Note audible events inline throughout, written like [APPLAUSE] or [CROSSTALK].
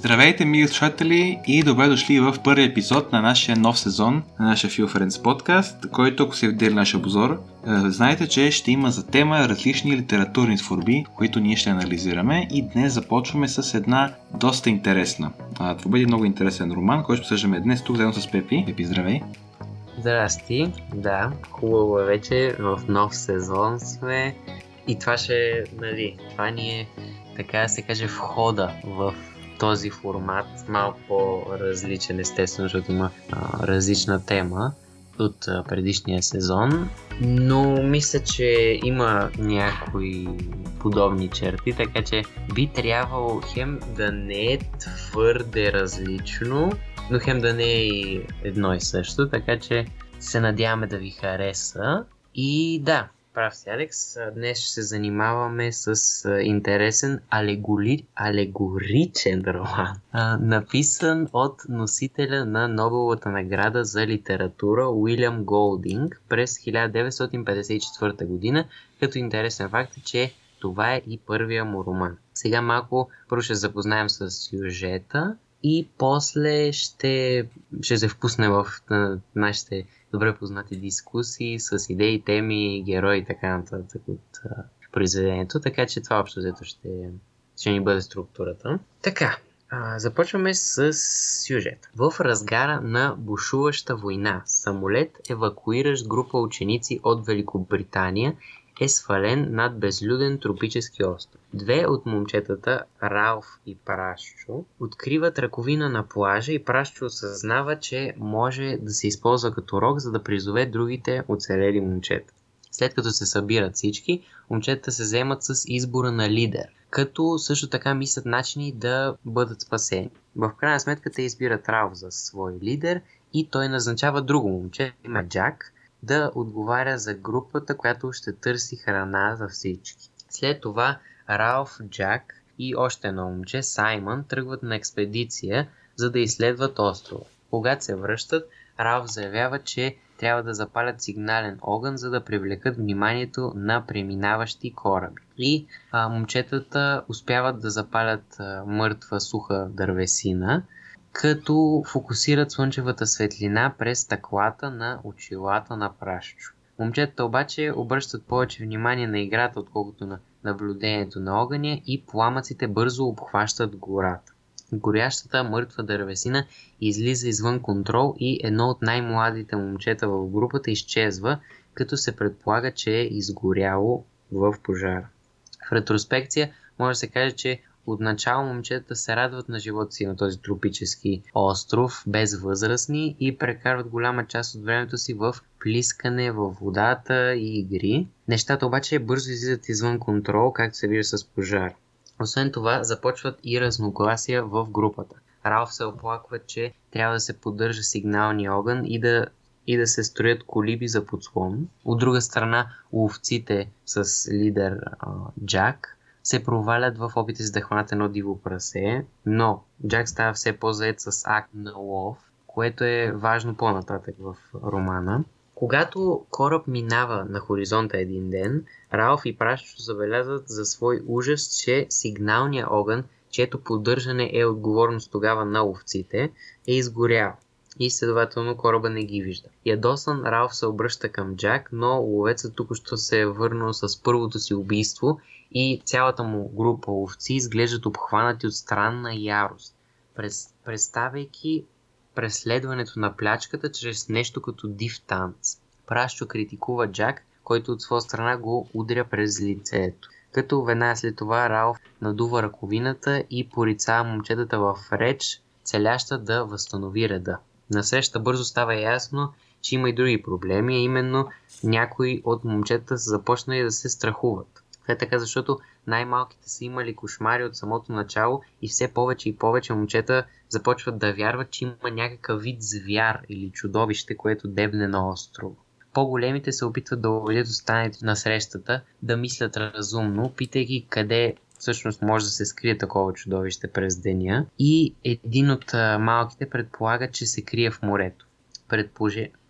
Здравейте, мили слушатели и добре дошли в първи епизод на нашия нов сезон на нашия Feel Friends подкаст, който ако се видели наш обзор, е, знаете, че ще има за тема различни литературни творби, които ние ще анализираме и днес започваме с една доста интересна. Това бъде много интересен роман, който ще съждаме днес тук заедно с Пепи. Пепи, здравей! Здрасти, да, хубаво е вече, в нов сезон сме и това ще, нали, това ни е, така да се каже, входа в този формат, малко по-различен естествено, защото има а, различна тема от а, предишния сезон, но мисля, че има някои подобни черти, така че би трябвало хем да не е твърде различно, но хем да не е и едно и също, така че се надяваме да ви хареса. И да, Прав си, Алекс. Днес ще се занимаваме с интересен алегори... алегоричен роман, написан от носителя на Нобеловата награда за литература Уилям Голдинг през 1954 година, като интересен факт е, че това е и първия му роман. Сега малко първо ще запознаем с сюжета и после ще, ще се впусне в нашите добре познати дискусии с идеи, теми, герои и така нататък от произведението, така че това общо взето ще, ще ни бъде структурата. Така, а, започваме с сюжет. В разгара на бушуваща война, самолет, евакуиращ група ученици от Великобритания, е свален над безлюден тропически остров. Две от момчетата, Ралф и Прашчо, откриват ръковина на плажа и Прашчо осъзнава, че може да се използва като рок, за да призове другите оцелели момчета. След като се събират всички, момчетата се вземат с избора на лидер, като също така мислят начини да бъдат спасени. В крайна сметка те избират Ралф за свой лидер и той назначава друго момче, има Джак, да отговаря за групата, която ще търси храна за всички. След това Ралф, Джак и още едно момче, Саймън, тръгват на експедиция, за да изследват острова. Когато се връщат, Ралф заявява, че трябва да запалят сигнален огън, за да привлекат вниманието на преминаващи кораби. И а, момчетата успяват да запалят а, мъртва суха дървесина, като фокусират слънчевата светлина през стъклата на очилата на Прашчо. Момчетата обаче обръщат повече внимание на играта, отколкото на наблюдението на огъня и пламъците бързо обхващат гората. Горящата мъртва дървесина излиза извън контрол и едно от най-младите момчета в групата изчезва, като се предполага, че е изгоряло в пожара. В ретроспекция може да се каже, че Отначало момчетата се радват на живота си на този тропически остров, без възрастни и прекарват голяма част от времето си в плискане в водата и игри. Нещата обаче бързо излизат извън контрол, както се вижда с пожар. Освен това, започват и разногласия в групата. Ралф се оплаква, че трябва да се поддържа сигналния огън и да и да се строят колиби за подслон. От друга страна, ловците с лидер а, Джак се провалят в опите си да хванат едно диво прасе, но Джак става все по-заед с акт на лов, което е важно по-нататък в романа. Когато кораб минава на хоризонта един ден, Ралф и Прашчо забелязват за свой ужас, че сигналният огън, чието поддържане е отговорност тогава на ловците, е изгорял и следователно кораба не ги вижда. Ядосан Ралф се обръща към Джак, но ловецът тук що се е върнал с първото си убийство и цялата му група ловци изглеждат обхванати от странна ярост, през, представяйки преследването на плячката чрез нещо като див танц. Пращо критикува Джак, който от своя страна го удря през лицето. Като веднага след това Ралф надува ръковината и порицава момчетата в реч, целяща да възстанови реда. Насреща бързо става ясно, че има и други проблеми, а именно някои от момчетата са започнали да се страхуват. Е така, защото най-малките са имали кошмари от самото начало и все повече и повече момчета започват да вярват, че има някакъв вид звяр или чудовище, което дебне на остров. По-големите се опитват да убедят останалите на срещата да мислят разумно, питайки къде всъщност може да се скрие такова чудовище през деня. И един от малките предполага, че се крие в морето.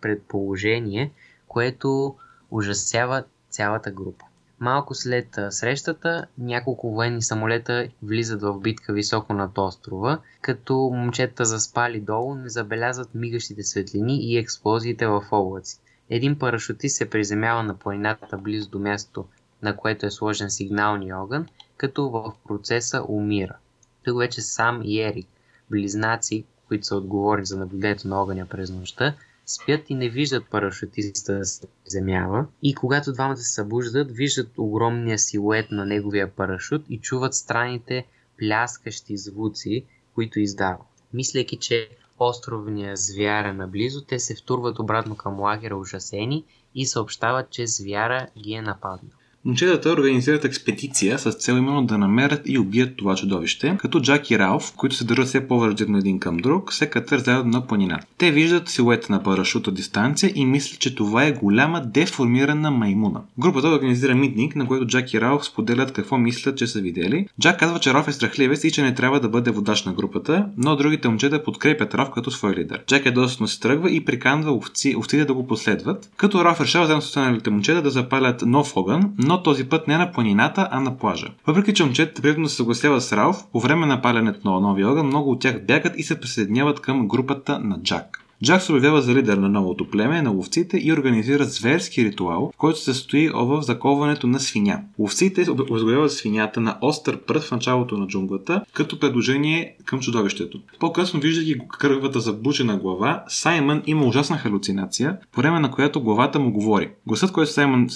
Предположение, което ужасява цялата група. Малко след срещата, няколко военни самолета влизат в битка високо над острова, като момчета заспали долу не забелязват мигащите светлини и експлозиите в облаци. Един парашутист се приземява на планината близо до мястото, на което е сложен сигналния огън, като в процеса умира. Тук вече сам и Ерик, близнаци, които са отговорни за наблюдението на огъня през нощта, спят и не виждат парашутиста да се приземява. И когато двамата се събуждат, виждат огромния силует на неговия парашут и чуват странните пляскащи звуци, които издава. Мислейки, че островния звяр е наблизо, те се втурват обратно към лагера ужасени и съобщават, че звяра ги е нападнал. Момчетата организират експедиция с цел именно да намерят и убият това чудовище, като Джак и Ралф, които се държат все по-враждебно един към друг, се катят заедно на планина. Те виждат силуета на парашут от дистанция и мислят, че това е голяма деформирана маймуна. Групата организира митник, на който Джак и Ралф споделят какво мислят, че са видели. Джак казва, че Ралф е страхливец и че не трябва да бъде водач на групата, но другите момчета подкрепят Ралф като свой лидер. Джак е доста се тръгва и приканва овци, овците да го последват, като Ралф решава заедно с останалите момчета да запалят нов огън, но този път не на планината, а на плажа. Въпреки, че момчетата приятно се съгласяват с Ралф, по време на палянето на новия огън много от тях бягат и се присъединяват към групата на Джак. Джак се обявява за лидер на новото племе на ловците и организира зверски ритуал, който се състои в заковането на свиня. Ловците обявяват свинята на остър пръст в началото на джунглата, като предложение към чудовището. По-късно, виждайки кръвата забучена глава, Саймън има ужасна халюцинация, по време на която главата му говори. Гласът, който Саймън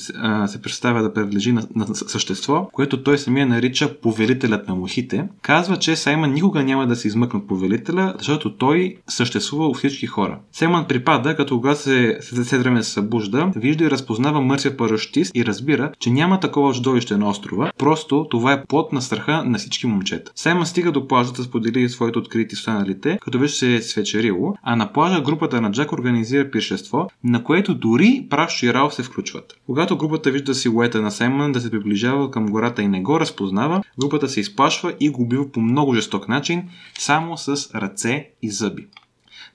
се представя да принадлежи на, на същество, което той самия нарича повелителят на мухите, казва, че Саймън никога няма да се измъкне от повелителя, защото той съществува у всички хора. Семан припада, като когато се след се събужда, вижда и разпознава мърсия парашутист и разбира, че няма такова чудовище на острова, просто това е плод на страха на всички момчета. Саймън стига до плажа да сподели своите открити с останалите, като вече се е свечерило, а на плажа групата на Джак организира пиршество, на което дори Прашо и Рал се включват. Когато групата вижда силуета на Саймън да се приближава към гората и не го разпознава, групата се изплашва и го убива по много жесток начин, само с ръце и зъби.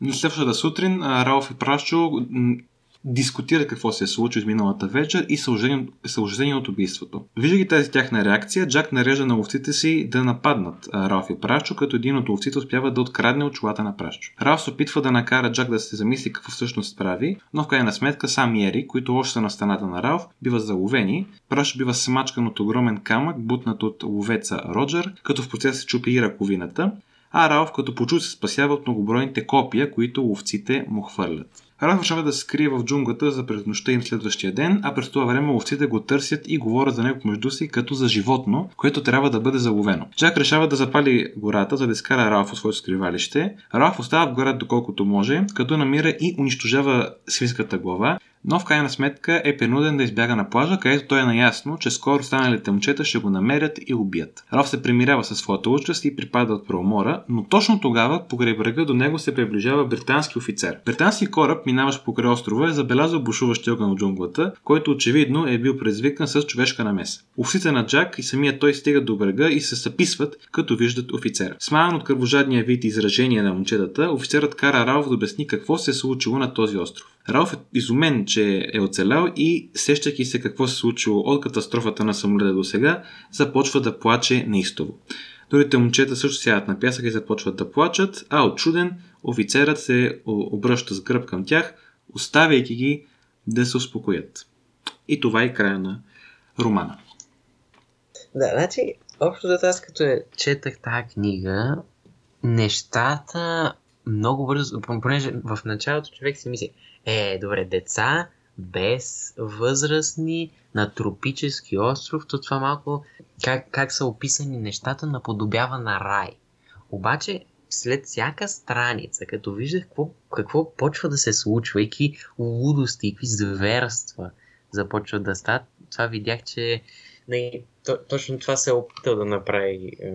Следващата сутрин Ралф и Прашчо дискутират какво се е случило миналата вечер и са ужасени от убийството. Виждайки тази тяхна реакция, Джак нарежда на ловците си да нападнат Ралф и Прашчо, като един от ловците успява да открадне от чулата на Прашчо. Ралф се опитва да накара Джак да се замисли какво всъщност прави, но в крайна сметка сам Ери, които още са на страната на Ралф, биват заловени. Прашчо бива смачкан от огромен камък, бутнат от ловеца Роджер, като в процес се чупи и ръковината а Ралф като почу се спасява от многобройните копия, които ловците му хвърлят. Ралф решава да се скрие в джунглата за през нощта им следващия ден, а през това време ловците го търсят и говорят за него между си като за животно, което трябва да бъде заловено. Джак решава да запали гората, за да изкара Ралф от своето скривалище. Ралф остава в гората доколкото може, като намира и унищожава свинската глава, но в крайна сметка е принуден да избяга на плажа, където той е наясно, че скоро останалите момчета ще го намерят и убият. Ралф се примирява със своята участ и припада от преумора, но точно тогава покрай брега до него се приближава британски офицер. Британски кораб, минаващ покрай острова, е забелязал бушуващия огън от джунглата, който очевидно е бил предизвикан с човешка намеса. Овците на Джак и самия той стигат до брега и се съписват, като виждат офицера. Смаян от кръвожадния вид изражение на момчетата, офицерът кара Ралф да обясни какво се е случило на този остров. Ралф е изумен, че е оцелял и, сещайки се какво се случило от катастрофата на самолета до сега, започва да плаче неистово. Другите момчета също сядат на пясък и започват да плачат, а от чуден офицерът се обръща с гръб към тях, оставяйки ги да се успокоят. И това е края на романа. Да, значи, общо да аз като е, четах тази книга, нещата много бързо, понеже в началото човек си мисли, е, добре, деца без възрастни на тропически остров, то това малко как, как са описани нещата наподобява на рай. Обаче, след всяка страница, като виждах какво, какво почва да се случва, и лудости, какви зверства започват да стават, това видях, че не, то, точно това се е опитал да направи е,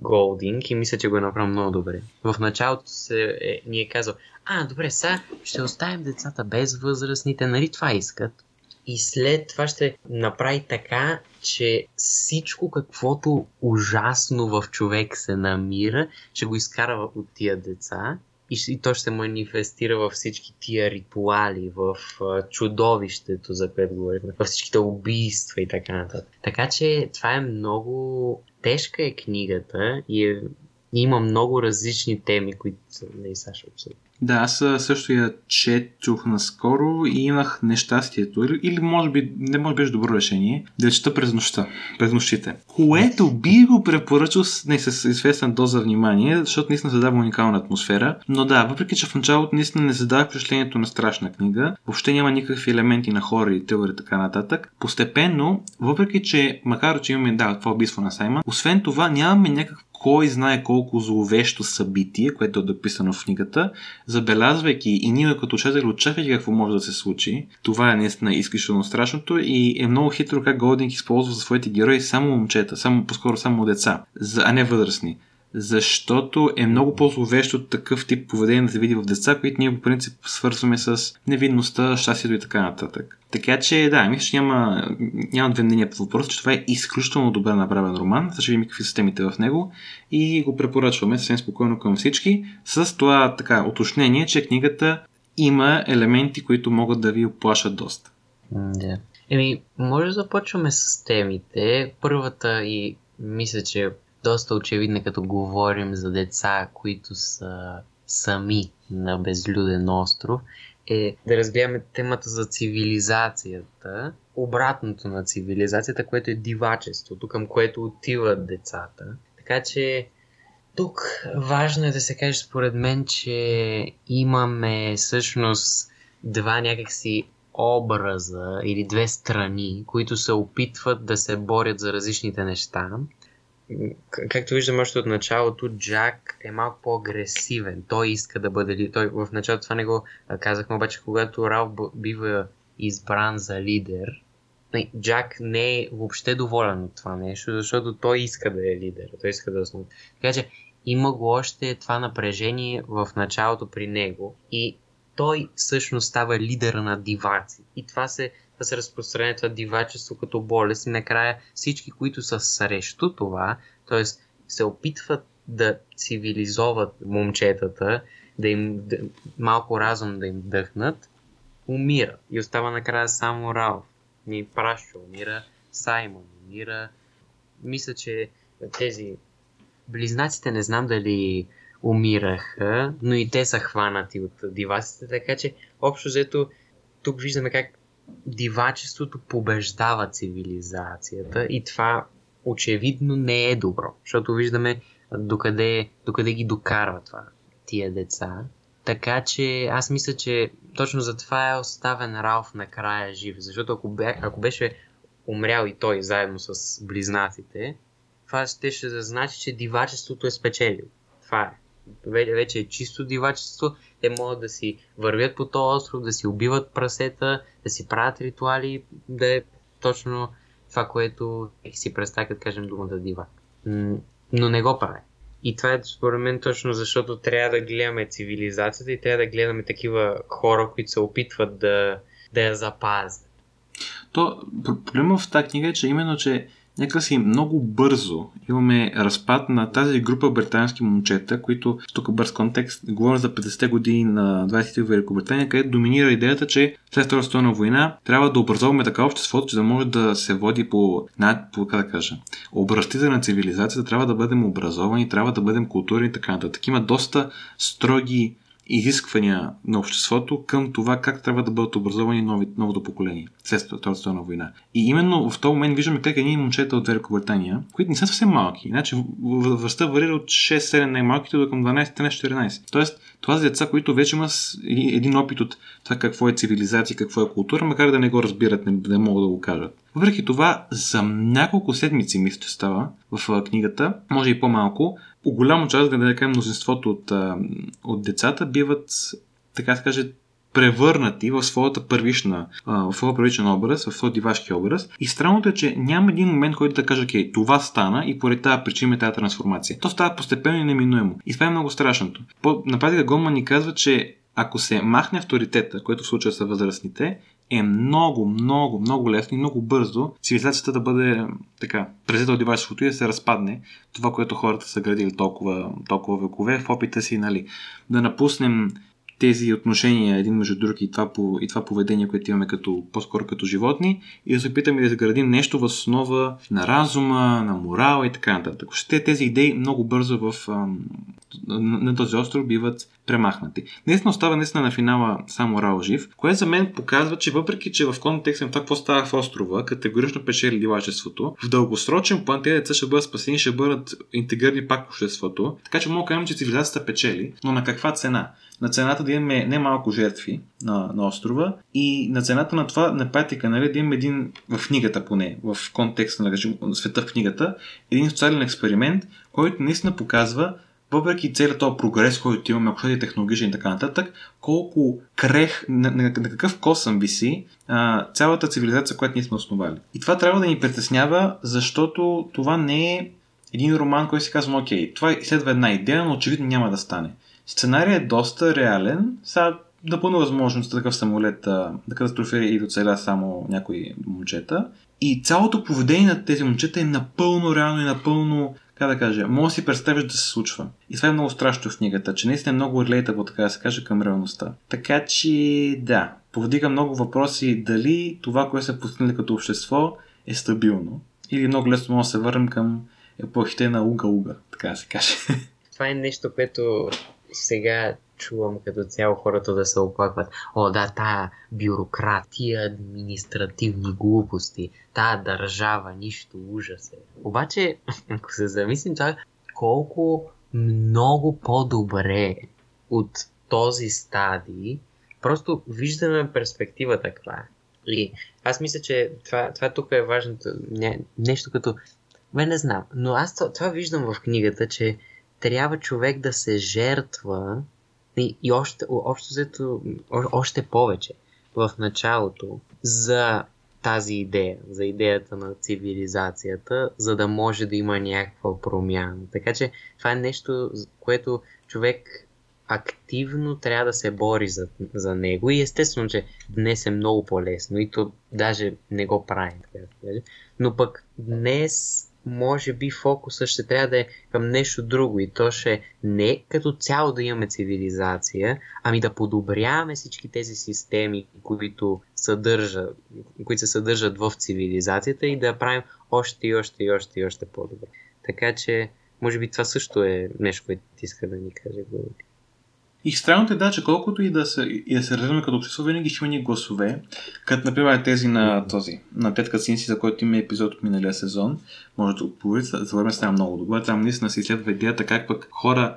Голдинг и мисля, че го е направил много добре. В началото се е, ни е казал, а, добре, сега ще оставим децата без възрастните, нали това искат? И след това ще направи така, че всичко каквото ужасно в човек се намира, ще го изкара от тия деца и, и то ще манифестира във всички тия ритуали, в а, чудовището, за което говорим, във всичките убийства и така нататък. Така че това е много тежка е книгата и е има много различни теми, които не и Саша. Да, аз също я четох наскоро и имах нещастието, или, или може би, не може би беше добро решение, да чета през нощта, през нощите. Което би го препоръчал с, не, с известен доза внимание, защото наистина задава уникална атмосфера. Но да, въпреки че в началото наистина не задава впечатлението на страшна книга, въобще няма никакви елементи на хора и теория и така нататък, постепенно, въпреки че, макар че имаме да, това убийство на Саймън, освен това нямаме някакъв кой знае колко зловещо събитие, което е дописано в книгата, забелязвайки и ние като читатели очаквайки какво може да се случи. Това е наистина изключително страшното и е много хитро как Голдинг използва за своите герои само момчета, само по-скоро само деца, а не възрастни защото е много по-зловещо такъв тип поведение да се види в деца, които ние по принцип свързваме с невинността, щастието и така нататък. Така че, да, мисля, че няма, няма две мнения по въпроса, че това е изключително добре направен роман. Ще видим какви са темите в него и го препоръчваме съвсем спокойно към всички. С това така уточнение, че книгата има елементи, които могат да ви оплашат доста. Да. Еми, може да започваме с темите. Първата и мисля, че доста очевидна, като говорим за деца, които са сами на безлюден остров, е да разгледаме темата за цивилизацията, обратното на цивилизацията, което е дивачеството, към което отиват децата. Така че тук важно е да се каже според мен, че имаме всъщност два някакси образа или две страни, които се опитват да се борят за различните неща както виждам още от началото, Джак е малко по-агресивен. Той иска да бъде... Той в началото това не го казахме, обаче когато Ралф бива избран за лидер, Джак не е въобще доволен от това нещо, защото той иска да е лидер. Той иска да основи. Така че има го още това напрежение в началото при него и той всъщност става лидера на диваци. И това се да се разпространя това дивачество като болест и накрая всички, които са срещу това, т.е. се опитват да цивилизоват момчетата, да им да, малко разум да им дъхнат, умира. И остава накрая само Ралф. Ни Прашо умира, Саймон умира. Мисля, че тези близнаците не знам дали умираха, но и те са хванати от дивасите, така че общо взето тук виждаме как дивачеството побеждава цивилизацията и това очевидно не е добро, защото виждаме докъде, докъде ги докарва това тия деца. Така че аз мисля, че точно за това е оставен Ралф накрая жив, защото ако, бе, ако беше умрял и той заедно с близнаците, това ще, ще значи, че дивачеството е спечелил. Това е вече е чисто дивачество. Те могат да си вървят по този остров, да си убиват прасета, да си правят ритуали, да е точно това, което си представя, като кажем думата дивак. Но не го прави. И това е според мен точно защото трябва да гледаме цивилизацията и трябва да гледаме такива хора, които се опитват да, да я запазят. То, проблема в тази книга е, че именно, че някакси много бързо имаме разпад на тази група британски момчета, които, тук бърз контекст, говоря за 50-те години на 20-те в Великобритания, където доминира идеята, че след Втората световна война трябва да образоваме така обществото, че да може да се води по, по как да кажа, образците на цивилизацията, трябва да бъдем образовани, трябва да бъдем културни и така нататък. Има доста строги изисквания на обществото към това как трябва да бъдат образовани нови, новото поколение след Втората световна война. И именно в този момент виждаме как едни момчета от Великобритания, които не са съвсем малки, значи възрастта варира от 6-7 най-малките до към 12-13-14. Тоест, това са деца, които вече имат един опит от това какво е цивилизация, какво е култура, макар да не го разбират, не, не могат да го кажат. Въпреки това, за няколко седмици, мисля, че става в книгата, може и по-малко, по голямо част, да кажем, мнозинството от, от децата биват, така да каже, превърнати в своята първична, в своя първичен образ, в своя дивашки образ. И странното е, че няма един момент, който да каже, окей, това стана и поради тази причина е тази трансформация. То става постепенно и неминуемо. И това е много страшното. По, на практика Гоман ни казва, че ако се махне авторитета, който в случая са възрастните, е много, много, много лесно и много бързо цивилизацията да бъде така, презета от девайсовото и да се разпадне. Това, което хората са градили толкова, толкова векове в опита си, нали, да напуснем тези отношения един между друг и това, и това поведение, което имаме като, по-скоро като животни и да се опитаме да изградим нещо в основа на разума, на морала и така нататък. Ще тези идеи много бързо в, на, този остров биват премахнати. Наистина остава наистина на финала само Рао жив, което за мен показва, че въпреки, че в контекста на това, какво става в острова, категорично печели дивачеството, в дългосрочен план тези деца ще бъдат спасени, ще бъдат интегрирани пак в обществото. Така че мога да кажем, че цивилизацията печели, но на каква цена? На цената да имаме немалко жертви на, на острова и на цената на това на практика нали, да имаме един в книгата поне, в контекста на, света в книгата, един социален експеримент, който наистина показва въпреки целият този прогрес, който имаме, ако е технологичен и така нататък, колко крех, на, на, на какъв косъм виси а, цялата цивилизация, която ние сме основали. И това трябва да ни притеснява, защото това не е един роман, който си казва, окей, това изследва една идея, но очевидно няма да стане. Сценарият е доста реален. Сега напълно възможност такъв самолет да катастрофира и доцеля само някои момчета. И цялото поведение на тези момчета е напълно реално и напълно, как да кажа, може да си представиш да се случва. И това е много страшно в книгата, че наистина е много релейтабл, така да се каже, към реалността. Така че, да, повдига много въпроси дали това, което се постигнали като общество е стабилно. Или много лесно може да се върнем към епохите на уга-уга, така да се каже. [LAUGHS] Това е нещо, което сега чувам като цяло хората да се оплакват. О, да, тая бюрократия, административни глупости, тая държава, нищо, ужас е. Обаче, [LAUGHS] ако се замислим това, колко много по-добре от този стадий, просто виждаме перспективата каква е. И аз мисля, че това, това тук е важното. Не, нещо като... Бе, не знам, но аз това, това виждам в книгата, че трябва човек да се жертва и, и още, общо взето, още повече в началото за тази идея, за идеята на цивилизацията, за да може да има някаква промяна. Така че това е нещо, което човек активно трябва да се бори за, за него и естествено, че днес е много по-лесно и то даже не го правим. Но пък днес може би фокуса ще трябва да е към нещо друго и то ще не като цяло да имаме цивилизация, ами да подобряваме всички тези системи, които, съдържа, които се съдържат в цивилизацията и да правим още и още и още и още по-добре. Така че, може би това също е нещо, което иска да ни каже Гълъби. И странното е да, че колкото и да се, и да се развиваме като общество, винаги ще има ни гласове, като например тези на този, на Тетка Синси, за който има епизод от миналия сезон, може да отговорите, за време става много добре. Там наистина се изследва идеята как пък хора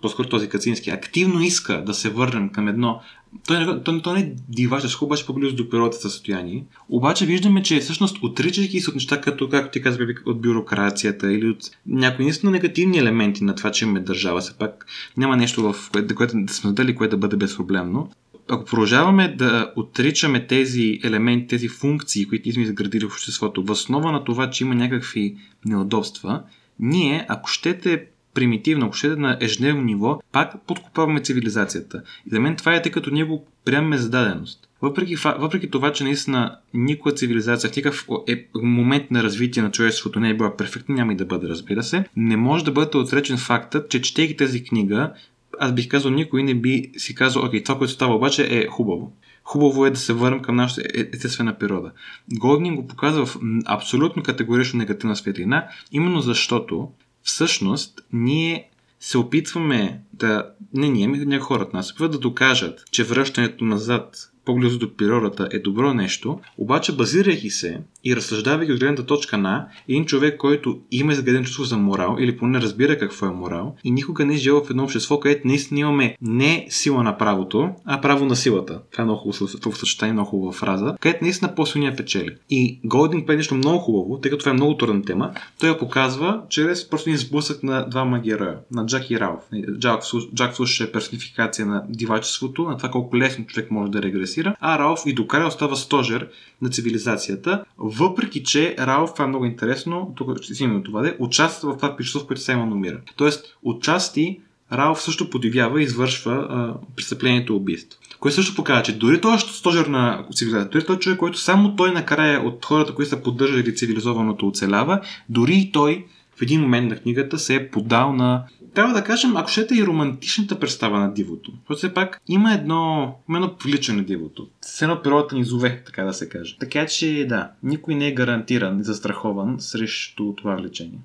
по-скоро този Кацински, активно иска да се върнем към едно той, той, той, той не е диваческо, обаче по-близо до природата състояние. Обаче виждаме, че всъщност отричайки се от неща, като, както ти казах, от бюрокрацията или от някои наистина негативни елементи на това, че имаме държава, все пак няма нещо, в което, което да сме дали, което да бъде безпроблемно. Ако продължаваме да отричаме тези елементи, тези функции, които сме изградили в обществото, в основа на това, че има някакви неудобства, ние, ако щете примитивно, ако ще е на ежедневно ниво, пак подкопаваме цивилизацията. И за мен това е тъй като ние го приемаме за даденост. Въпреки, въпреки това, че наистина никоя цивилизация в никакъв е, момент на развитие на човечеството не е била перфектна, няма и да бъде, разбира се, не може да бъде отречен фактът, че четейки тази книга, аз бих казал, никой не би си казал, окей, това, което става обаче е хубаво. Хубаво е да се върнем към нашата е, естествена природа. Голднинг го показва в абсолютно категорично негативна светлина, именно защото всъщност ние се опитваме да, не ние, ами хората нас, опитват да докажат, че връщането назад по-близо до природата е добро нещо, обаче базирайки се и разсъждавайки от гледната точка на един човек, който има изграден чувство за морал или поне разбира какво е морал и никога не е жил в едно общество, където наистина имаме не сила на правото, а право на силата. Това е много хубаво съчетание, много хубава фраза, където наистина по-силния печели. И Голдинг прави нещо много хубаво, тъй като това е много трудна тема. Той я показва чрез просто един сблъсък на двама героя, на Джак и Ралф. Джак, Джак слуша е персонификация на дивачеството, на това колко лесно човек може да регресира, а Ралф и до края остава стожер на цивилизацията, въпреки че Ралф, това е много интересно, тук ще си това де, участва в това пишество, в което се номира. Тоест, отчасти Ралф също подивява и извършва а, престъплението убийство. Което също показва, че дори той е стожер на цивилизация, дори той е човек, който само той накрая от хората, които са поддържали цивилизованото оцелява, дори и той в един момент на книгата се е подал на трябва да кажем, ако щете и романтичната представа на дивото. Защото все пак има едно, има едно привличане на дивото. С едно природата ни зове, така да се каже. Така че да, никой не е гарантиран и застрахован срещу това влечение.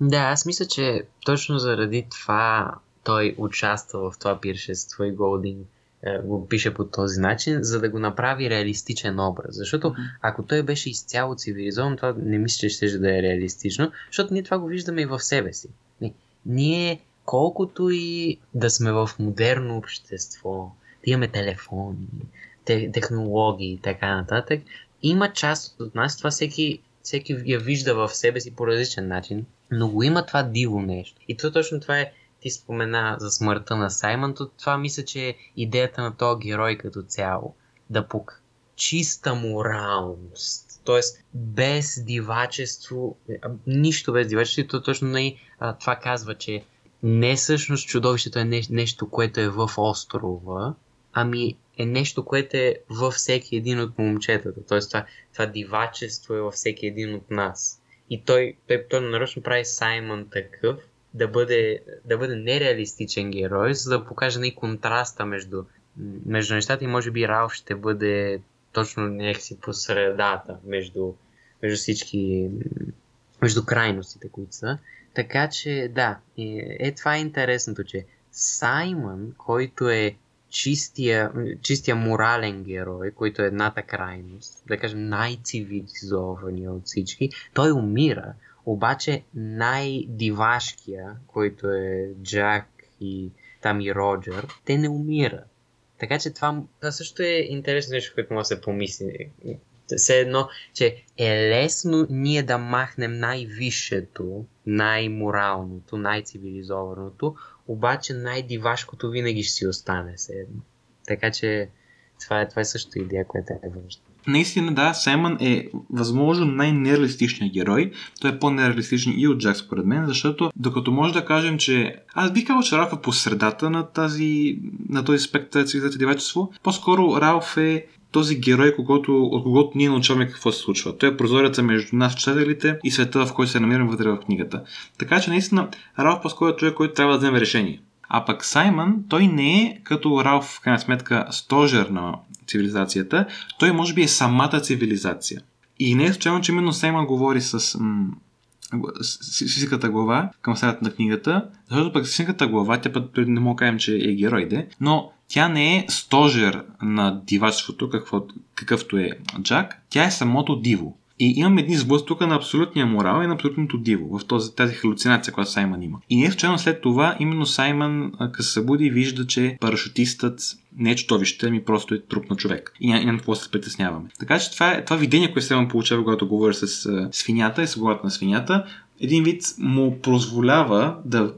Да, аз мисля, че точно заради това той участва в това пиршество и Голдинг е, го пише по този начин, за да го направи реалистичен образ. Защото ако той беше изцяло цивилизован, това не мисля, че ще да е реалистично, защото ние това го виждаме и в себе си. Ние, колкото и да сме в модерно общество, да имаме телефони, технологии и така нататък, има част от нас, това всеки, всеки я вижда в себе си по различен начин, но го има това диво нещо. И то точно това е ти спомена за смъртта на Саймън, то това мисля, че е идеята на този герой като цяло. Да пук чиста моралност. Тоест, без дивачество, нищо без дивачество, то точно не, а, това казва, че не всъщност чудовището е не, нещо, което е в острова, ами е нещо, което е във всеки един от момчетата. Тоест, това, това дивачество е във всеки един от нас. И той, той, той нарочно прави Саймън такъв, да бъде, да бъде нереалистичен герой, за да покаже най контраста между, между нещата и може би Ралф ще бъде точно някакси по средата между, между всички между крайностите, които са. Така че, да, е, е това е интересното, че Саймън, който е чистия, чистия морален герой, който е едната крайност, да кажем най-цивилизования от всички, той умира, обаче най-дивашкия, който е Джак и там и Роджер, те не умират. Така че това, това също е интересно нещо, което може да се помисли. Все едно, че е лесно ние да махнем най-висшето, най-моралното, най-цивилизованото, обаче най-дивашкото винаги ще си остане все едно. Така че това е, това е също идея, която е важна. Наистина, да, Саймън е възможно най-нереалистичният герой. Той е по-нереалистичен и от Джак, според мен, защото докато може да кажем, че аз бих казал, че Ралф е по средата на, тази, на този спектър цивилизация дивачество, по-скоро Ралф е този герой, когото, от когото ние научаваме какво се случва. Той е прозореца между нас, читателите, и света, в който се намираме вътре в книгата. Така че наистина Ралф по-скоро е човек, който трябва да вземе решение. А пък Саймън, той не е като Ралф, в крайна сметка, стожер на цивилизацията, той може би е самата цивилизация. И не е случайно, че именно Саймън говори с, м- с физиката глава към средата на книгата, защото пък физиката глава, тя път не мога да кажем, че е герой, де, но тя не е стожер на дивачеството, какъвто е Джак, тя е самото диво. И имаме един сблъсък тук на абсолютния морал и на абсолютното диво в този, тази халюцинация, която Саймън има. И не случайно след това, именно Саймън, като събуди, вижда, че парашутистът не е чудовище, ми просто е труп на човек. И няма какво да се притесняваме. Така че това, е, това видение, което Саймън получава, когато говори с свинята и с главата на свинята, един вид му позволява да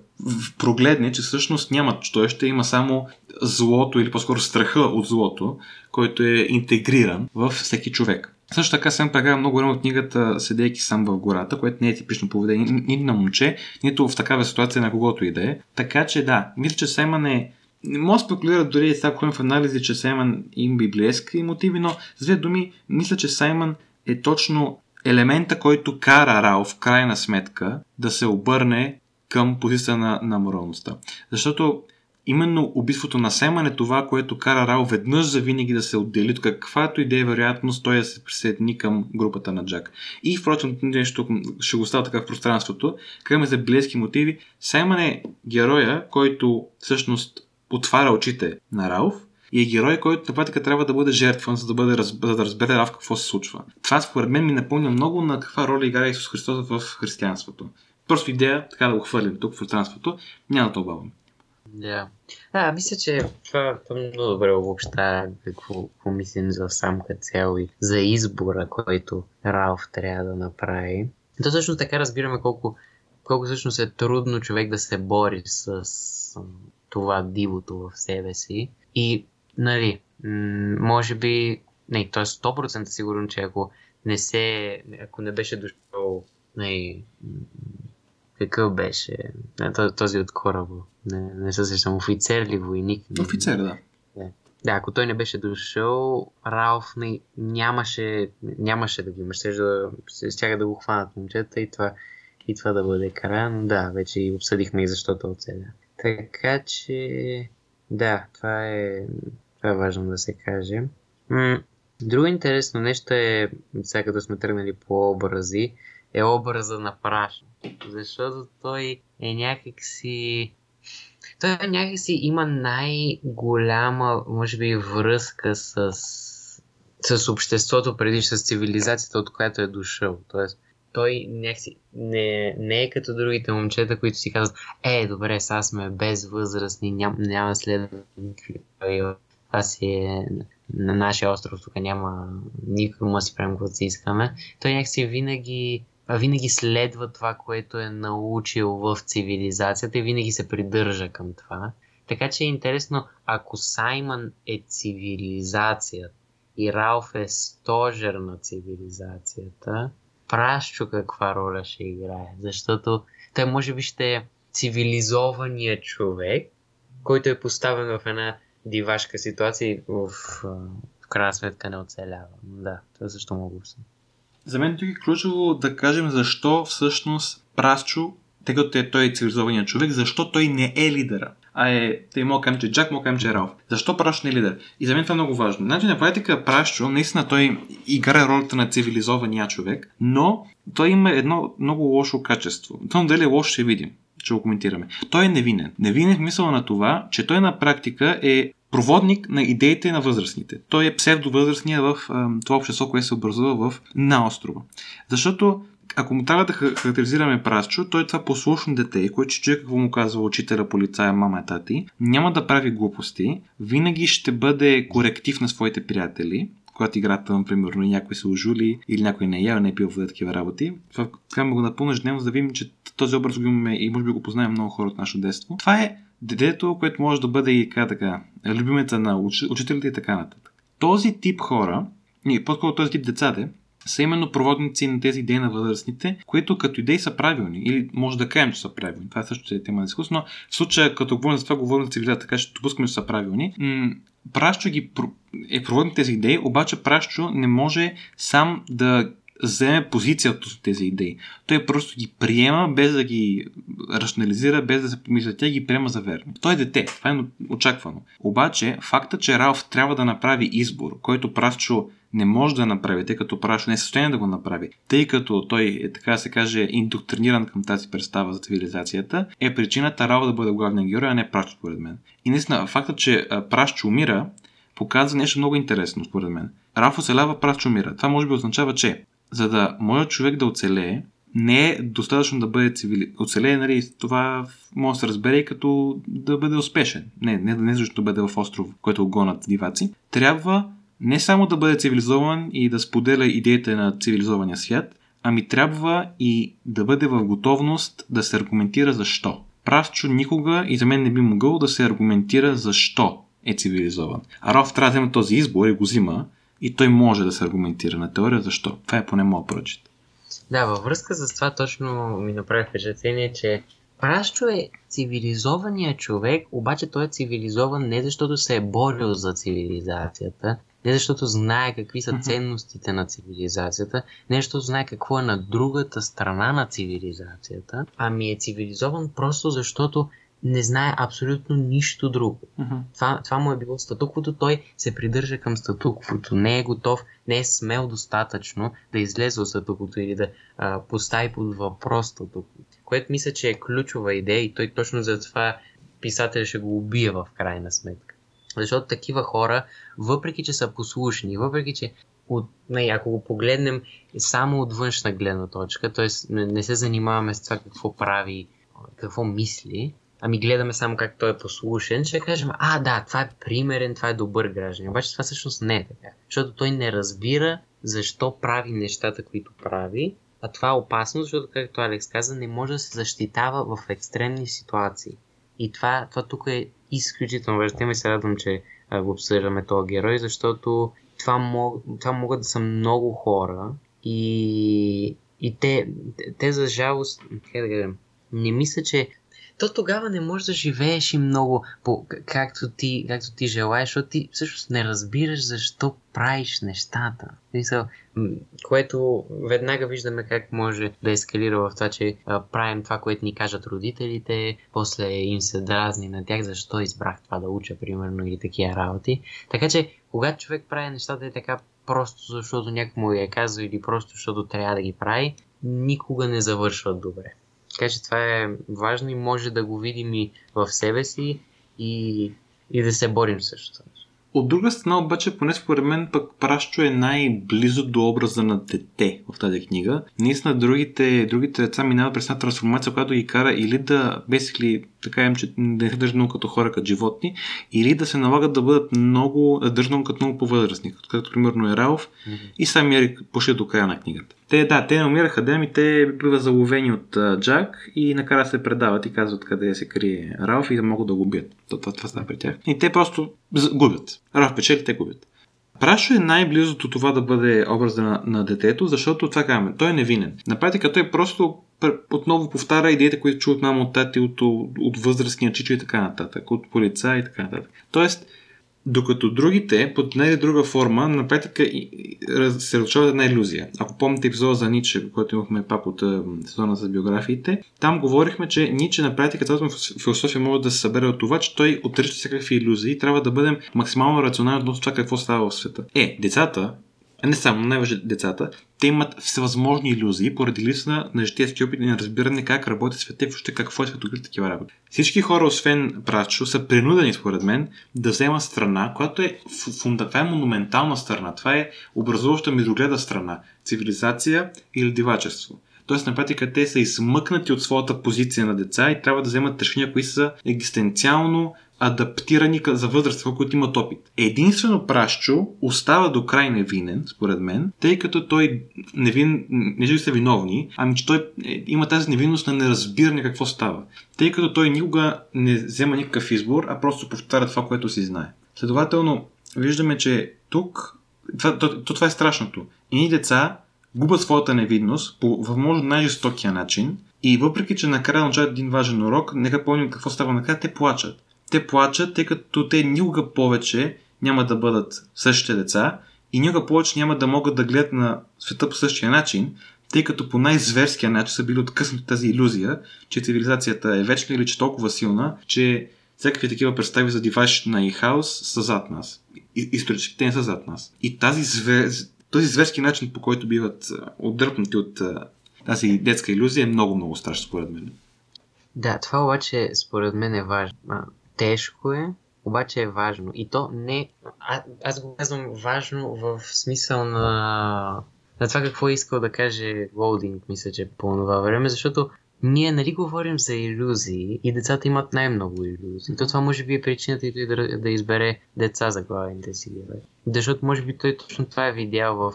прогледне, че всъщност няма чудовище, има само злото или по-скоро страха от злото, който е интегриран в всеки човек. Също така съм прекара много време от книгата Седейки сам в гората, което не е типично поведение нито на момче, нито в такава ситуация на когото и да е. Така че да, мисля, че Саймън е не мога да спекулира дори сега ходим в анализи, че Саймън има библейски мотиви, но с две думи, мисля, че Саймън е точно елемента, който кара Рао в крайна сметка да се обърне към позиция на, на моралността. Защото именно убийството на Семан е това, което кара Рао веднъж за винаги да се отдели от каквато идея вероятност той да се присъедини към групата на Джак. И впрочем, нещо ще го става така в пространството, където за библейски мотиви, Саймън е героя, който всъщност отваря очите на Рауф и е герой, който на практика трябва да бъде жертван, за да, бъде, за да разбере Рауф какво се случва. Това според мен ми напомня много на каква роля играе Исус Христос в християнството. Просто идея, така да го хвърлим тук в пространството, няма да това да. А, мисля, че това, това много добре обобща какво, какво мислим за сам цел и за избора, който Ралф трябва да направи. То също така разбираме колко, колко всъщност е трудно човек да се бори с, с това дивото в себе си. И, нали, може би, не, т.е. 100% сигурен, че ако не се, ако не беше дошъл, не, какъв беше? Този от кораба. Не, не се сещам. Офицер ли, войник? Офицер, да. Да, ако той не беше дошъл, Ралф не, нямаше, нямаше да ги има. Ще да, стяга да го хванат момчета и това, и това да бъде края, но да, вече и обсъдихме и защо той оцеля. Така че, да, това е, това е важно да се каже. М- друго интересно нещо е, сега като сме тръгнали по образи, е образа на Праш. Защото той е някакси той някакси има най-голяма, може би, връзка с, с обществото преди с цивилизацията, от която е дошъл. Тоест, той някакси не, не е като другите момчета, които си казват, е, добре, сега сме безвъзрастни, ням, няма след това си е на нашия остров, тук няма никой може да си правим каквото си искаме. Той някакси винаги винаги следва това, което е научил в цивилизацията и винаги се придържа към това. Така че е интересно, ако Саймън е цивилизацията и Ралф е стожер на цивилизацията, Прашчо каква роля ще играе? Защото той може би ще е цивилизования човек, който е поставен в една дивашка ситуация и в, в крайна сметка не оцелява. Да, това също мога да за мен тук е ключово да кажем защо всъщност Прасчо, тъй като е той е цивилизования човек, защо той не е лидера. А е, те мога кажем, че Джак, мога кажем, че е Ралф. Защо Прашчо не е лидер? И за мен това е много важно. Значи на практика Прашчо, наистина той играе ролята на цивилизования човек, но той има едно много лошо качество. Това дали е лошо ще видим ще го коментираме. Той е невинен. Невинен в мисъл на това, че той на практика е проводник на идеите на възрастните. Той е псевдовъзрастния в а, това общество, което се образува в, на острова. Защото ако му трябва да характеризираме Прасчо, той е това послушно дете, което ще чуе какво му казва учителя, полицая, мама тати, няма да прави глупости, винаги ще бъде коректив на своите приятели, когато играта, например, някой се ожули или някой не е не е пил в такива работи. Това му го напълно ежедневно, за да видим, че този образ го имаме и може би го познаем много хора от нашето детство. Това е детето, което може да бъде и така, така любимеца на уч... учителите и така нататък. Този тип хора, и по-скоро този тип децата, са именно проводници на тези идеи на възрастните, които като идеи са правилни. Или може да кажем, че са правилни. Това също е тема на дискус, но в случая, като говорим за това, говорим за цивилизация, така че допускаме, че са правилни. М- Пращо ги е проводник тези идеи, обаче Пращо не може сам да вземе позицията от тези идеи. Той просто ги приема, без да ги рационализира, без да се помисля, тя ги приема за верни. Той е дете, това е очаквано. Обаче, факта, че Ралф трябва да направи избор, който Прасчо не може да направи, тъй като Прашо не е състояние да го направи, тъй като той е, така се каже, индоктриниран към тази представа за цивилизацията, е причината Ралф да бъде главния герой, а не Прашо, според мен. И наистина, факта, че Прашчо умира, показва нещо много интересно, според мен. Раф оцелява, Прашчо умира. Това може би означава, че за да може човек да оцелее, не е достатъчно да бъде цивили... оцелее, нали, това може да се разбере и като да бъде успешен. Не, не, не защото бъде в остров, който гонат диваци. Трябва не само да бъде цивилизован и да споделя идеите на цивилизования свят, ами трябва и да бъде в готовност да се аргументира защо. Прасчо никога и за мен не би могъл да се аргументира защо е цивилизован. А Роф трябва да вземе този избор и го взима, и той може да се аргументира на теория защо. Това е поне моят прочит. Да, във връзка с това точно ми направи впечатление, че Прашчо е цивилизованият човек, обаче той е цивилизован не защото се е борил за цивилизацията, не защото знае какви са ценностите на цивилизацията, не защото знае какво е на другата страна на цивилизацията, ами е цивилизован просто защото не знае абсолютно нищо друго. Uh-huh. Това, това му е било статуквото, той се придържа към статуквото, не е готов, не е смел достатъчно да излезе от статуквото или да а, постави под въпрос статуквото. Което мисля, че е ключова идея и той точно за това писателя ще го убие в крайна сметка. Защото такива хора, въпреки че са послушни, въпреки че от, не, ако го погледнем само от външна гледна точка, т.е. Не, не се занимаваме с това какво прави, какво мисли, ами гледаме само как той е послушен, ще кажем, а да, това е примерен, това е добър гражданин. Обаче това всъщност не е така. Защото той не разбира защо прави нещата, които прави, а това е опасно, защото, както Алекс каза, не може да се защитава в екстремни ситуации. И това, това тук е изключително важно. Тема и се радвам, че а, го обсъждаме този герой, защото това, мог, това могат да са много хора и, и те, те, за жалост, как да кажем, не мисля, че то тогава не можеш да живееш и много по, както, ти, както ти желаеш, защото ти всъщност не разбираш защо правиш нещата. Мисъл, което веднага виждаме как може да ескалира в това, че а, правим това, което ни кажат родителите, после им се дразни на тях, защо избрах това да уча, примерно, или такива работи. Така че, когато човек прави нещата е така просто защото някой му е казал или просто защото трябва да ги прави, никога не завършват добре. Така че това е важно и може да го видим и в себе си и, и да се борим също. От друга страна обаче, поне според мен, пък Прашчо е най-близо до образа на дете в тази книга. Наистина другите, другите деца минават през една трансформация, която ги кара или да, basically, така им, че да не държат много като хора, като животни, или да се налагат да бъдат много, да много като много по-възрастни, като, примерно е Ралф mm-hmm. и сам Ерик почти до края на книгата. Те, да, те намираха Дем и те биват заловени от uh, Джак и накрая се предават и казват къде се крие Ралф и да могат да го бият. Това, това, това става при тях. И те просто губят. Ралф печели, те губят. Прашо е най-близо до това да бъде образа на, на детето, защото това казваме, той е невинен. На практика той просто отново повтаря идеите, които чуват от тати, от, от, от възрастния чичо и така нататък, от полица и така нататък. Тоест, докато другите, под една или друга форма, на практика се разрушават една иллюзия. Ако помните епизода за Ниче, който имахме пак от сезона за биографиите, там говорихме, че Ниче на практика цялата философия може да се събере от това, че той отрича всякакви иллюзии и трябва да бъдем максимално рационални относно това какво става в света. Е, децата, не само, най-важно децата, те имат всевъзможни иллюзии поради липса на житейски опит и на разбиране как работи света и въобще какво е светоглед такива работи. Всички хора, освен Прачо, са принудени, според мен, да вземат страна, която е, фунда, е монументална страна. Това е образуваща междугледа страна. Цивилизация или дивачество. Тоест, на практика, те са измъкнати от своята позиция на деца и трябва да вземат решения, които са екзистенциално адаптирани за възраст, които имат опит. Единствено Пращчо остава до край невинен, според мен, тъй като той невин, не че са виновни, ами че той е, има тази невинност на неразбиране какво става. Тъй като той никога не взема никакъв избор, а просто повтаря това, което си знае. Следователно, виждаме, че тук това, то, то, това е страшното. Едни деца губят своята невидност по възможно най-жестокия начин и въпреки, че накрая научават един важен урок, нека помним какво става накрая, те плачат те плачат, тъй като те никога повече няма да бъдат същите деца и никога повече няма да могат да гледат на света по същия начин, тъй като по най-зверския начин са били откъснати тази иллюзия, че цивилизацията е вечна или че толкова силна, че всякакви такива представи за девайс на и хаос са зад нас. Исторически те не са зад нас. И тази звер... този зверски начин, по който биват отдърпнати от тази детска иллюзия, е много-много страшно, според мен. Да, това обаче според мен е важно. Тежко е, обаче е важно. И то не... А, аз го казвам важно в смисъл на, на това какво е искал да каже Голдинг, мисля, че по това време, защото ние нали говорим за иллюзии и децата имат най-много иллюзии. То това може би е причината и той да, да избере деца за главните си герой. Защото може би той точно това е видял в,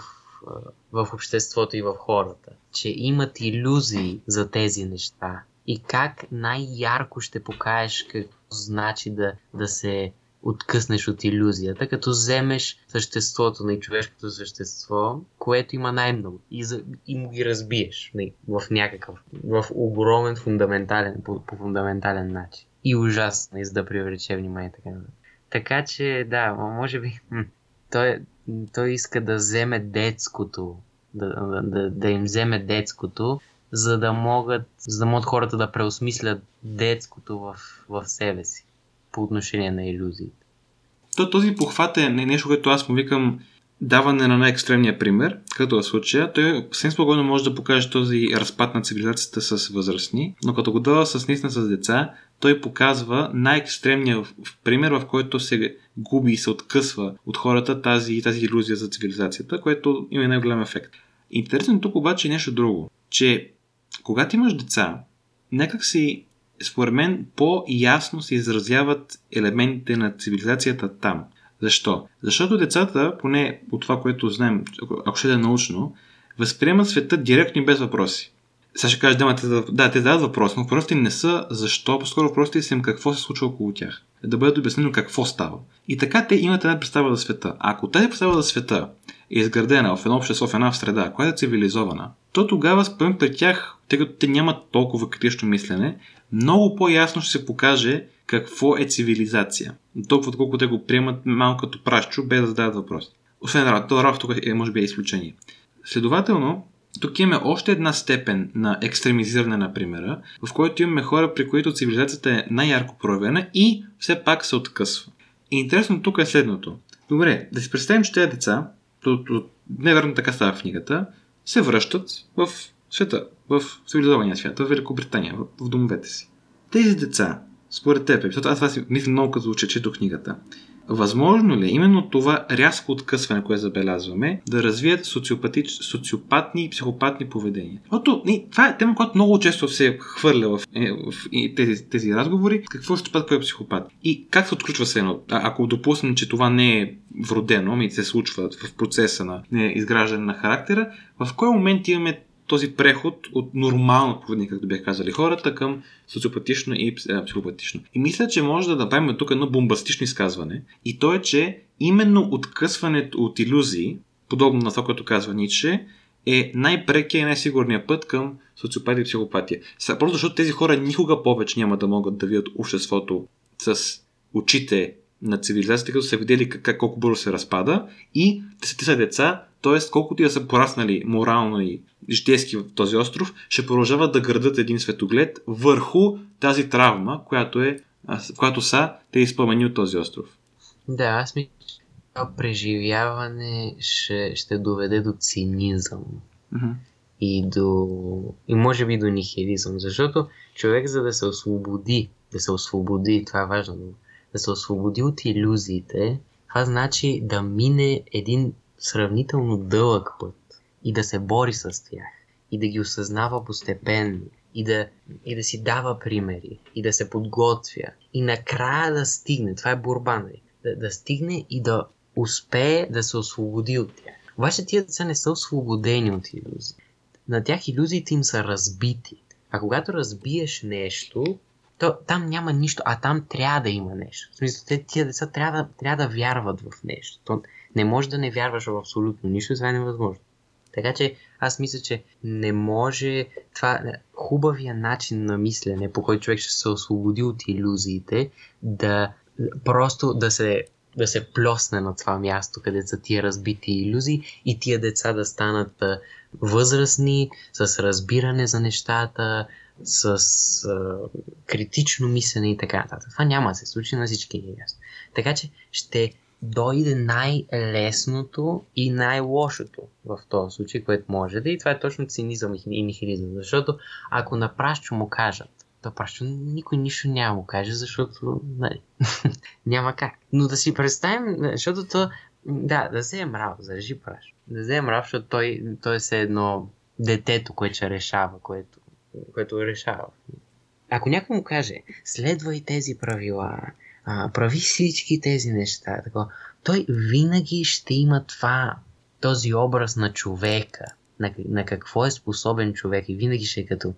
в обществото и в хората. Че имат иллюзии за тези неща. И как най-ярко ще покажеш какво значи да, да се откъснеш от иллюзията, като вземеш съществото на човешкото същество, което има най-много и, за, и му ги разбиеш не, в някакъв, в огромен фундаментален, по, по фундаментален начин. И ужасно, и за да привлече внимание така. Така че, да, може би той, той иска да вземе детското, да, да, да им вземе детското, за да могат, за да могат хората да преосмислят детското в, в себе си по отношение на иллюзиите. То, този похват е нещо, което аз му викам даване на най-екстремния пример, като в случая, той съвсем спокойно може да покаже този разпад на цивилизацията с възрастни, но като го дава с наистина с деца, той показва най-екстремния пример, в който се губи и се откъсва от хората тази, тази иллюзия за цивилизацията, което има най-голям ефект. Интересно тук обаче е нещо друго, че когато имаш деца, някак си, според мен, по-ясно се изразяват елементите на цивилизацията там. Защо? Защото децата, поне от това, което знаем, ако ще е научно, възприемат света директно и без въпроси. Сега ще кажа, да, те, да, те задават въпроси, но въпросите не са защо, по-скоро въпросите са им какво се случва около тях. Да бъде обяснено какво става. И така те имат една представа за света. А ако тази представа за света е изградена в едно общество, в една среда, която е цивилизована, то тогава според при тях, тъй като те нямат толкова критично мислене, много по-ясно ще се покаже какво е цивилизация. Толкова колко те го приемат малко като пращчо, без да зададат въпроси. Освен Ралф, това Ралф тук е, може би е изключение. Следователно, тук имаме още една степен на екстремизиране на примера, в който имаме хора, при които цивилизацията е най-ярко проявена и все пак се откъсва. И интересно тук е следното. Добре, да си представим, че тези деца, неверно така става в книгата, се връщат в света, в цивилизования свят, в Великобритания, в, домовете си. Тези деца, според теб, защото аз това си мисля много като че чето книгата, Възможно ли е именно това рязко откъсване, което забелязваме, да развият социопатни и психопатни поведения? Защото това е тема, която много често се хвърля в, е, в, тези, тези разговори. Какво е социопат, кой е психопат? И как се отключва се едно? Ако допуснем, че това не е вродено, ами се случва в процеса на изграждане на характера, в кой момент имаме този преход от нормално поведение, както бях казали хората, към социопатично и психопатично. И мисля, че може да направим тук едно бомбастично изказване. И то е, че именно откъсването от иллюзии, подобно на това, което казва Ницше, е най-прекия и най-сигурния път към социопатия и психопатия. Просто защото тези хора никога повече няма да могат да видят обществото с очите на цивилизацията, като са видели как, колко бързо се разпада и те са, деца, т.е. колкото и да са пораснали морално и житейски в този остров, ще продължават да градат един светоглед върху тази травма, която, е, която са те изпълнени от този остров. Да, аз мисля, това преживяване ще, ще доведе до цинизъм. Mm-hmm. И, до, и може би до нихилизъм, защото човек за да се освободи, да се освободи, това е важно, да се освободи от иллюзиите, това значи да мине един сравнително дълъг път и да се бори с тях и да ги осъзнава постепенно и да, и да си дава примери и да се подготвя и накрая да стигне, това е борба, нали? да, да стигне и да успее да се освободи от тях. Обаче тия деца не са освободени от иллюзии. На тях иллюзиите им са разбити. А когато разбиеш нещо, то там няма нищо, а там трябва да има нещо. В смисъл, те, тия деца трябва, трябва да вярват в нещо. То не може да не вярваш в абсолютно нищо, това е невъзможно. Така че аз мисля, че не може това хубавия начин на мислене, по който човек ще се освободи от иллюзиите, да просто да се да се плесне на това място, където са тия разбити иллюзии и тия деца да станат възрастни, с разбиране за нещата, с а, критично мислене и така нататък. Това няма да се случи на всички ни ясно. Така че ще дойде най-лесното и най-лошото в този случай, което може да и това е точно цинизъм и нихилизъм. Защото ако на пращу му кажат, то пращу никой нищо няма му каже, защото нали, [LAUGHS] няма как. Но да си представим, защото то, да, да се е мрав, зарежи пращу. Да се е мрав, защото той, той е едно детето, което ще решава, което, което решава. Ако някой му каже, следвай тези правила, а, прави всички тези неща. Тако. Той винаги ще има това, този образ на човека, на, на какво е способен човек и винаги ще е като...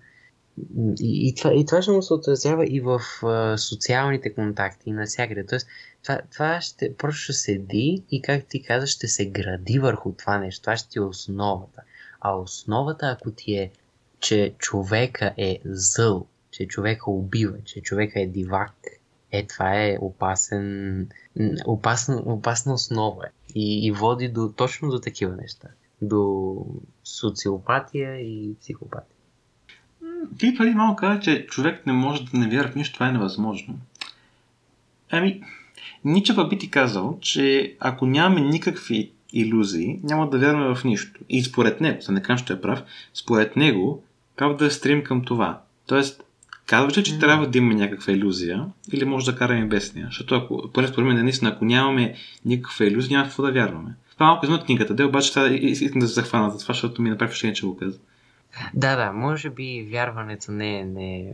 И, и, това, и това ще му се отразява и в а, социалните контакти и навсякъде. Тоест, това, това ще просто седи и, как ти казаш, ще се гради върху това нещо. Това ще ти е основата. А основата, ако ти е, че човека е зъл, че човека убива, че човека е дивак, е, това е опасен, опасна, опасна основа и, и води до, точно до такива неща. До социопатия и психопатия. Ти преди малко каза, че човек не може да не вярва в нищо, това е невъзможно. Ами, Ниче би ти казал, че ако нямаме никакви иллюзии, няма да вярваме в нищо. И според него, за не кажа, че е прав, според него, трябва да стрим към това. Тоест, Казваше, че mm-hmm. трябва да имаме някаква иллюзия или може да караме без нея. Защото ако, поне според мен, наистина, ако нямаме никаква иллюзия, няма какво да вярваме. Това малко извън книгата, да, обаче това искам да се захвана за това, защото ми направи впечатление, че го каза. Да, да, може би вярването не е, не,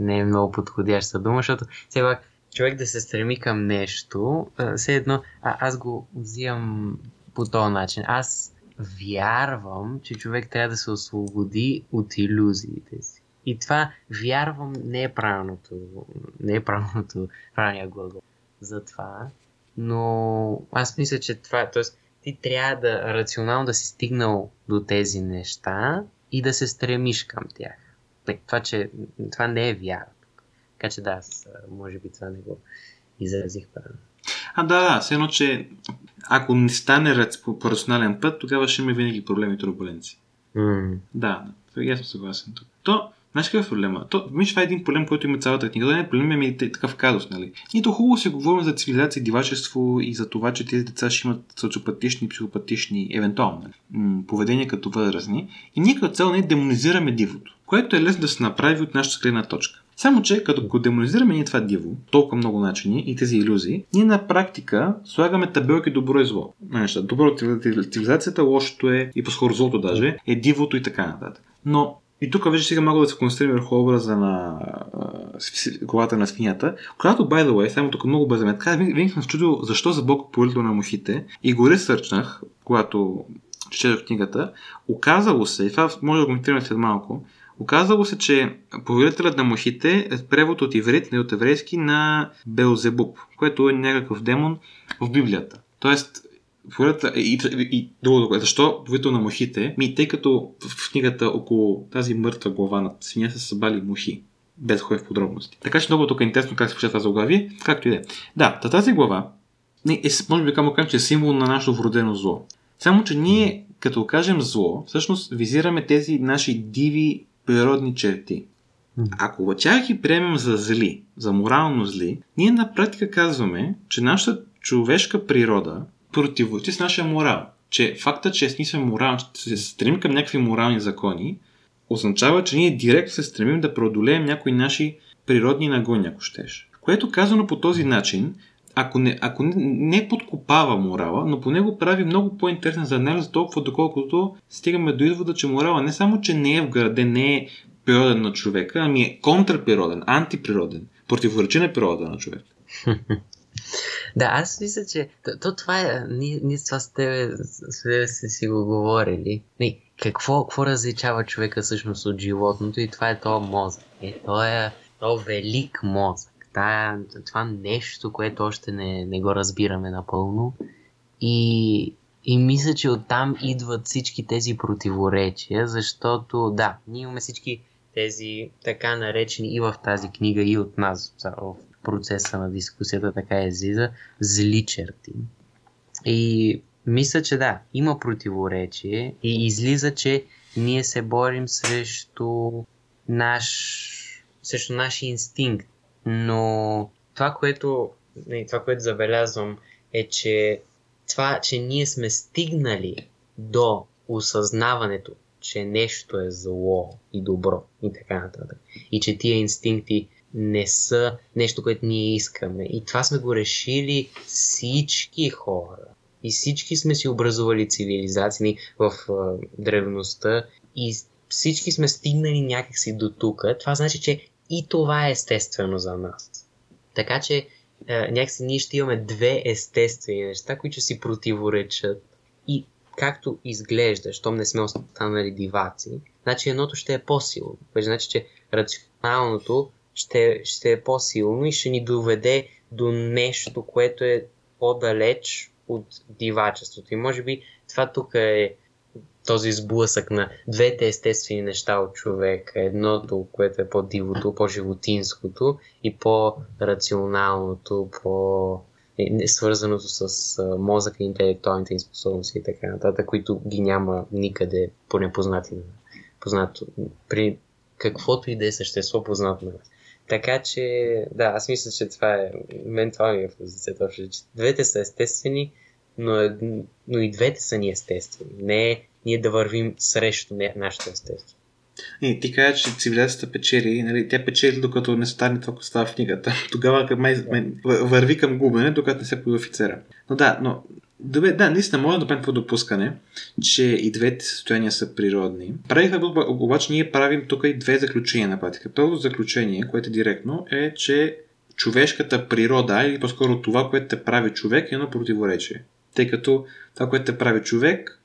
не е много подходяща дума, защото все пак човек да се стреми към нещо, все едно, а, аз го взимам по този начин. Аз вярвам, че човек трябва да се освободи от иллюзиите си. И това, вярвам, не е правилното, не е правилното, [LAUGHS] правилния глагол за това. Но аз мисля, че това, т.е. ти трябва да рационално да си стигнал до тези неща и да се стремиш към тях. Това, че това не е вяра. Така че да, аз може би това не го изразих правилно. А, да, да, все едно, че ако не стане по, по рационален път, тогава ще има винаги проблеми и турбуленции. Mm. Да, да, аз съм съгласен тук. То, Знаеш какъв е проблема? То, виж, това е един проблем, който има цялата книга. Да не е проблем, ами е такъв казус, нали? Нито хубаво се говорим за цивилизация дивачество и за това, че тези деца ще имат социопатични, психопатични, евентуално, нали? поведения като възрастни. И ние като цел не демонизираме дивото, което е лесно да се направи от нашата гледна точка. Само, че като го демонизираме ние това диво, толкова много начини и тези иллюзии, ние на практика слагаме табелки добро и зло. Неща. Добро е цивилизацията, лошото е и по-скоро злото даже, е дивото и така нататък. Но и тук вече сега мога да се концентрирам върху образа на главата на свинята, която, by the way, само тук много бързаме, така винаги съм чудил защо за Бог полито на мухите и го ресърчнах, когато четох книгата, оказало се, и това може да коментираме след малко, Оказало се, че повелителят на мухите е превод от иврит, не от еврейски, на Белзебуб, което е някакъв демон в Библията. Тоест, Пората, и, и, и друго, защо повител на мухите? Ми, тъй като в книгата около тази мъртва глава на свиня са събали мухи, без да в подробности. Така че много тук е интересно как се получава това заглавие, както и да е. Да, тази глава е, може би камо кажем, че е символ на нашето вродено зло. Само, че ние, като кажем зло, всъщност визираме тези наши диви природни черти. Ако тях ги приемем за зли, за морално зли, ние на практика казваме, че нашата човешка природа противоречи с нашия морал. Че факта, че ние сме морал, че се стремим към някакви морални закони, означава, че ние директно се стремим да преодолеем някои наши природни нагони, ако щеш. Което казано по този начин, ако не, ако не, не подкопава морала, но по него прави много по-интересен за анализ, толкова доколкото стигаме до извода, че морала не само, че не е вграден, не е природен на човека, ами е контраприроден, антиприроден, противоречи на природа на човека. [LAUGHS] Да, аз мисля, че то, то това е, ние, ние с това с тебе сме си го говорили. Не, какво, какво различава човека всъщност от животното и това е то мозък. Е, то е то велик мозък. Та, това нещо, което още не, не го разбираме напълно. И, и мисля, че оттам идват всички тези противоречия, защото да, ние имаме всички тези така наречени и в тази книга, и от нас в процеса на дискусията така излиза, зли черти. И мисля, че да, има противоречие и излиза, че ние се борим срещу наш, срещу нашия инстинкт. Но това, което, това, което забелязвам е, че това, че ние сме стигнали до осъзнаването, че нещо е зло и добро и така нататък. И че тия инстинкти не са нещо, което ние искаме. И това сме го решили всички хора. И всички сме си образували цивилизации в древността и всички сме стигнали някакси до тук. Това значи, че и това е естествено за нас. Така че а, някакси ние ще имаме две естествени неща, които си противоречат. И както изглежда, щом не сме останали диваци, значи едното ще е по-силно. Значи, че рационалното ще, ще е по-силно и ще ни доведе до нещо, което е по-далеч от дивачеството. И може би това тук е този сблъсък на двете естествени неща от човека. Едното, което е по-дивото, по-животинското и по-рационалното, по- свързаното с мозъка интелектуалните способности и така нататък, които ги няма никъде по непознати познато, при каквото и да е същество познато на нас. Така че, да, аз мисля, че това е менталния позиция точно, че двете са естествени, но, но и двете са ни естествени. Не е ние да вървим срещу нашето естество. И ти кажа, че цивилизацията печели, нали, тя печели докато не стане това, което става в книгата. [LAUGHS] Тогава към май, върви към губене, докато не се появи офицера. Но да, но Добре, да, наистина може да правим по допускане, че и двете състояния са природни. Правих, обаче ние правим тук и две заключения на практика. Първото заключение, което е директно, е, че човешката природа, или по-скоро това, което те прави човек, е едно противоречие. Тъй като това, което те прави човек,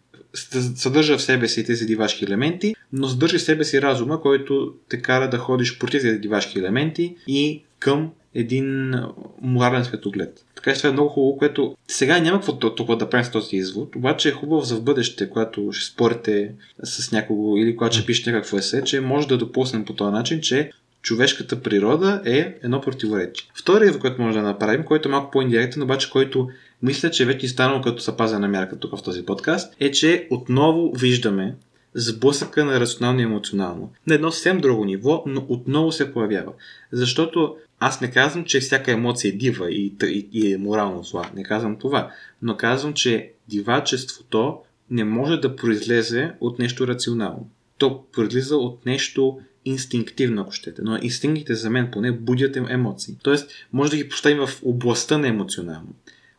съдържа в себе си тези дивашки елементи, но съдържа в себе си разума, който те кара да ходиш против тези дивашки елементи и към един морален светоглед. Така че това е много хубаво, което сега няма какво толкова да правим с този извод, обаче е хубаво за в бъдеще, когато ще спорите с някого или когато ще пишете някакво есе, че може да допуснем по този начин, че човешката природа е едно противоречие. Вторият, който може да направим, който е малко по-индиректен, обаче който мисля, че вече е станало като са пазена мярка тук в този подкаст, е, че отново виждаме сблъсъка на рационално и емоционално. На едно съвсем друго ниво, но отново се появява. Защото аз не казвам, че всяка емоция е дива и, и, и е морално зла. Не казвам това. Но казвам, че дивачеството не може да произлезе от нещо рационално. То произлиза от нещо инстинктивно, ако щете. Но инстинктите за мен поне будят емоции. Тоест, може да ги поставим в областта на емоционално.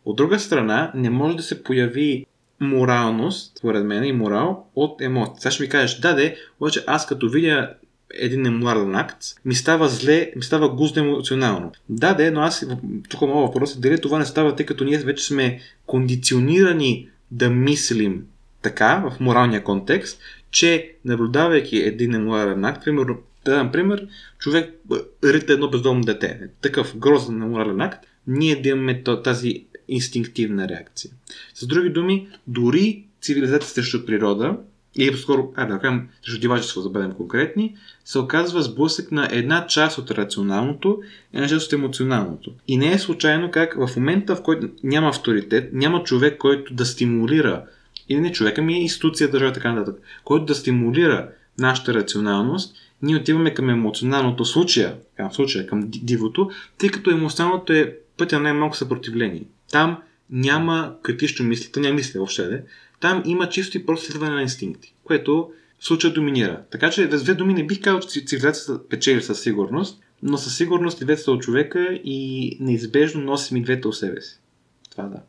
От друга страна, не може да се появи моралност, според мен, и морал от емоции. Сега ще ми кажеш, да, де, обаче аз като видя един неморален акт, ми става зле, ми става гузно емоционално. Да, да, но аз тук моят въпрос е дали това не става, тъй като ние вече сме кондиционирани да мислим така, в моралния контекст, че наблюдавайки един неморален акт, примерно, да дам пример, човек рита едно бездомно дете. Такъв грозен неморален акт, ние да имаме тази инстинктивна реакция. С други думи, дори цивилизация срещу природа, или по-скоро, а да кажем, срещу дивачество, да бъдем конкретни, се оказва сблъсък на една част от рационалното една част от емоционалното. И не е случайно как в момента, в който няма авторитет, няма човек, който да стимулира, или не човека ми е институция, държава така нататък, който да стимулира нашата рационалност, ние отиваме към емоционалното случая, към случая, към дивото, тъй като емоционалното е пътя на най-малко съпротивление. Там няма критично мисли, то няма мисли въобще. Не? Там има чисто и просто следване на инстинкти, което в случая доминира. Така че, с две думи, не бих казал, че цивилизацията печели със сигурност, но със сигурност и двете са от човека и неизбежно носим и двете от себе си. Това да.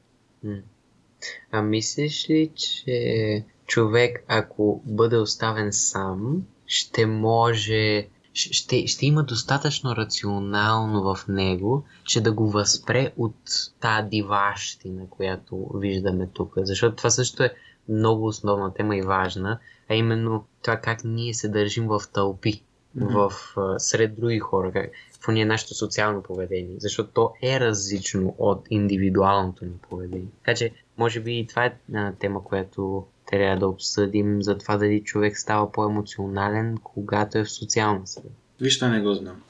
А мислиш ли, че човек, ако бъде оставен сам, ще може ще, ще има достатъчно рационално в него, че да го възпре от тази диващина, която виждаме тук. Защото това също е много основна тема и важна, а именно това как ние се държим в тълпи, mm-hmm. в, сред други хора, как, ние нашето социално поведение, защото то е различно от индивидуалното ни поведение. Така че, може би и това е тема, която трябва да обсъдим за това дали човек става по-емоционален, когато е в социална среда. Виж, това не го знам.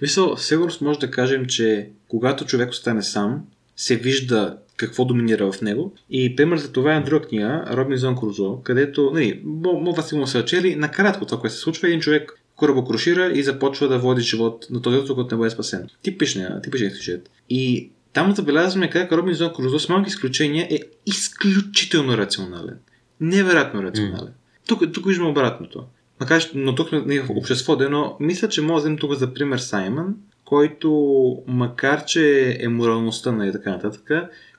Висъл, сигурност може да кажем, че когато човек остане сам, се вижда какво доминира в него. И пример за това е друга книга, Робинзон Крузо, където, нали, мога сигурно се чели, накратко това, което се случва, един човек корабокрушира и започва да води живот на този остров, който не бъде спасен. Типичният, типичният сюжет. И там забелязваме как Робинзон Крузо с малки изключения е изключително рационален. Невероятно рационален. Mm. Тук, тук виждаме обратното. Макар, но тук сме в общество, но мисля, че може да вземем тук за пример Саймън, който, макар че е моралността на и така нататък,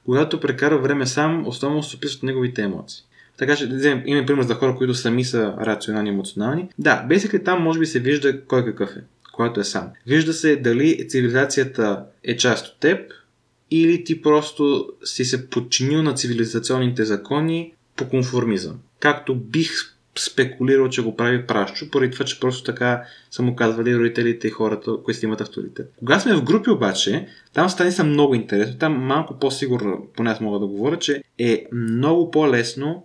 когато прекара време сам, основно се описват неговите емоции. Така че, да вземем, имаме пример за хора, които сами са рационални и емоционални. Да, basically там може би се вижда кой какъв е, когато е сам. Вижда се дали цивилизацията е част от теб или ти просто си се подчинил на цивилизационните закони по конформизъм. Както бих спекулирал, че го прави пращу, поради това, че просто така са му казвали родителите и хората, които имат авторитет. Кога сме в групи обаче, там стани са много интересно, там малко по-сигурно, поне аз мога да говоря, че е много по-лесно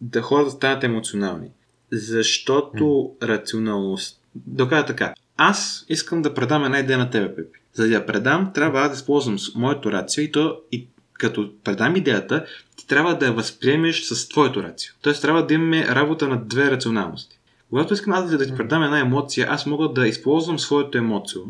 да хората станат емоционални. Защото mm. рационалност. Докада така. Аз искам да предам една идея на тебе, Пепи. За да я предам, трябва аз да използвам моето рацио и то и като предам идеята, ти трябва да я възприемеш с твоето рацио. Тоест трябва да имаме работа на две рационалности. Когато искам аз да ти предам една емоция, аз мога да използвам своето емоцио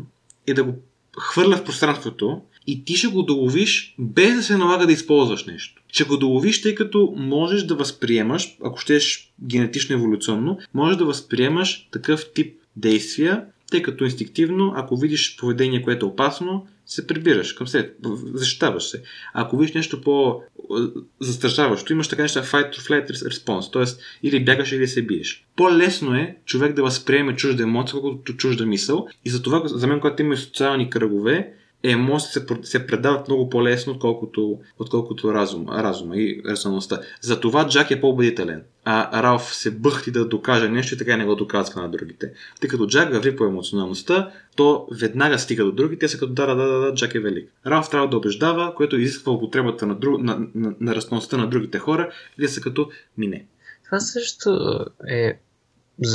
и да го хвърля в пространството и ти ще го доловиш без да се налага да използваш нещо. Ще го доловиш, тъй като можеш да възприемаш, ако щеш генетично еволюционно, можеш да възприемаш такъв тип действия, тъй като инстинктивно, ако видиш поведение, което е опасно, се прибираш към след, защитаваш се. Ако видиш нещо по-застрашаващо, имаш така неща fight to flight response, т.е. или бягаш или се биеш. По-лесно е човек да възприеме чужда емоция, колкото чужда мисъл и затова за мен, когато има социални кръгове, емоциите се, се предават много по-лесно, отколкото, отколкото разум, разума и рационалността. Затова Джак е по-убедителен. А Ралф се бъхти да докаже нещо и така не го доказва на другите. Тъй като Джак върви по емоционалността, то веднага стига до другите, те са като да, да, да, да, Джак е велик. Ралф трябва да убеждава, което изисква употребата на, друг, на, на, на разността на другите хора, или са като мине. Това също е,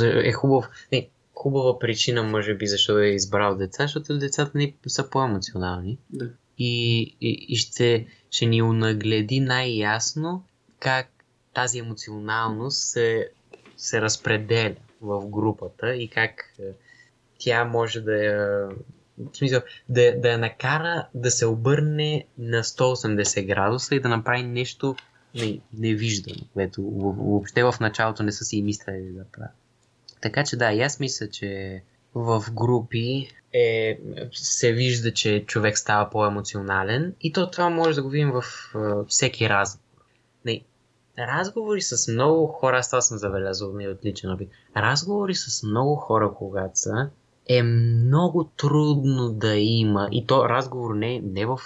е хубав. Не, хубава причина, може би, защо е избрал деца, защото децата ни са по-емоционални. Да. И, и, и ще, ще ни унагледи най-ясно как тази емоционалност се, се разпределя в групата и как е, тя може да я, в смисъл, да, да я накара да се обърне на 180 градуса и да направи нещо не, невиждано, което въобще в началото не са си и мислили да правят. Така че да, и аз мисля, че в групи е, се вижда, че човек става по-емоционален и то това може да го видим в uh, всеки разговор. Разговори с много хора, аз това съм забелязал ми от личен опит, разговори с много хора, когато са, е много трудно да има, и то разговор не, не в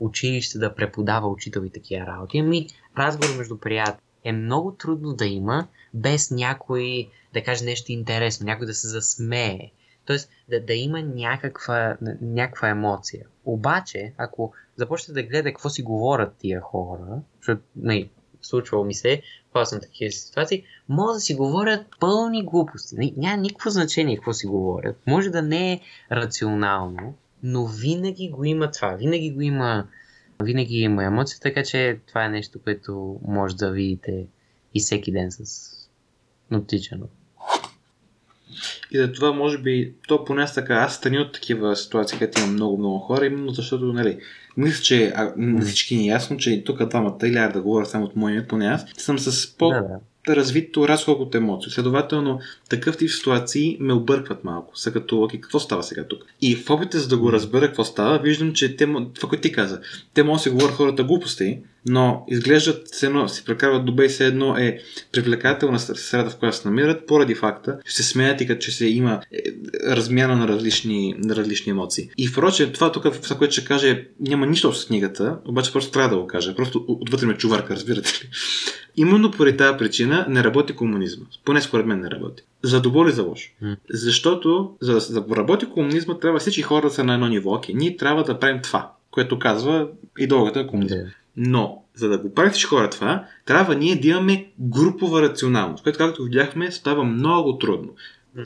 училище да преподава учител и такива работи, ами разговор между приятели. Е много трудно да има без някой да каже нещо интересно, някой да се засмее. Тоест да, да има някаква, някаква емоция. Обаче, ако започнете да гледате какво си говорят тия хора, защото не, случвало ми се, това съм такива ситуации, може да си говорят пълни глупости. Няма никакво значение какво си говорят. Може да не е рационално, но винаги го има това. Винаги го има, винаги има емоция, така че това е нещо, което може да видите и всеки ден с оптичано. И за това, може би, то поне така, аз страни от такива ситуации, където има много-много хора, именно защото, нали, мисля, че а, на всички ни е ясно, че тук двамата, или да говоря само от моя, поне аз, съм с по- да, да развито разход от емоции. Следователно, такъв тип ситуации ме объркват малко. Са като, окей, какво става сега тук? И в опита за да го разбера какво става, виждам, че те, това, което ти каза, те могат да се говорят хората глупости, но изглеждат се едно, си прекарват добре и се едно е привлекателна среда, в която се намират, поради факта, че се смеят и като че се има е, размяна на различни, на различни емоции. И впрочем, това тук, това, което ще каже, няма нищо с книгата, обаче просто трябва да го кажа. Просто отвътре ме чуварка, разбирате ли. Именно поради тази причина не работи комунизма. Поне според мен не работи. За добро или за лошо. Mm. Защото за да работи комунизма, трябва всички хора да са на едно ниво. Окей, ние трябва да правим това, което казва идеологията на комунизма. Yeah. Но, за да го всички хора това, трябва ние да имаме групова рационалност, което, както видяхме, става много трудно.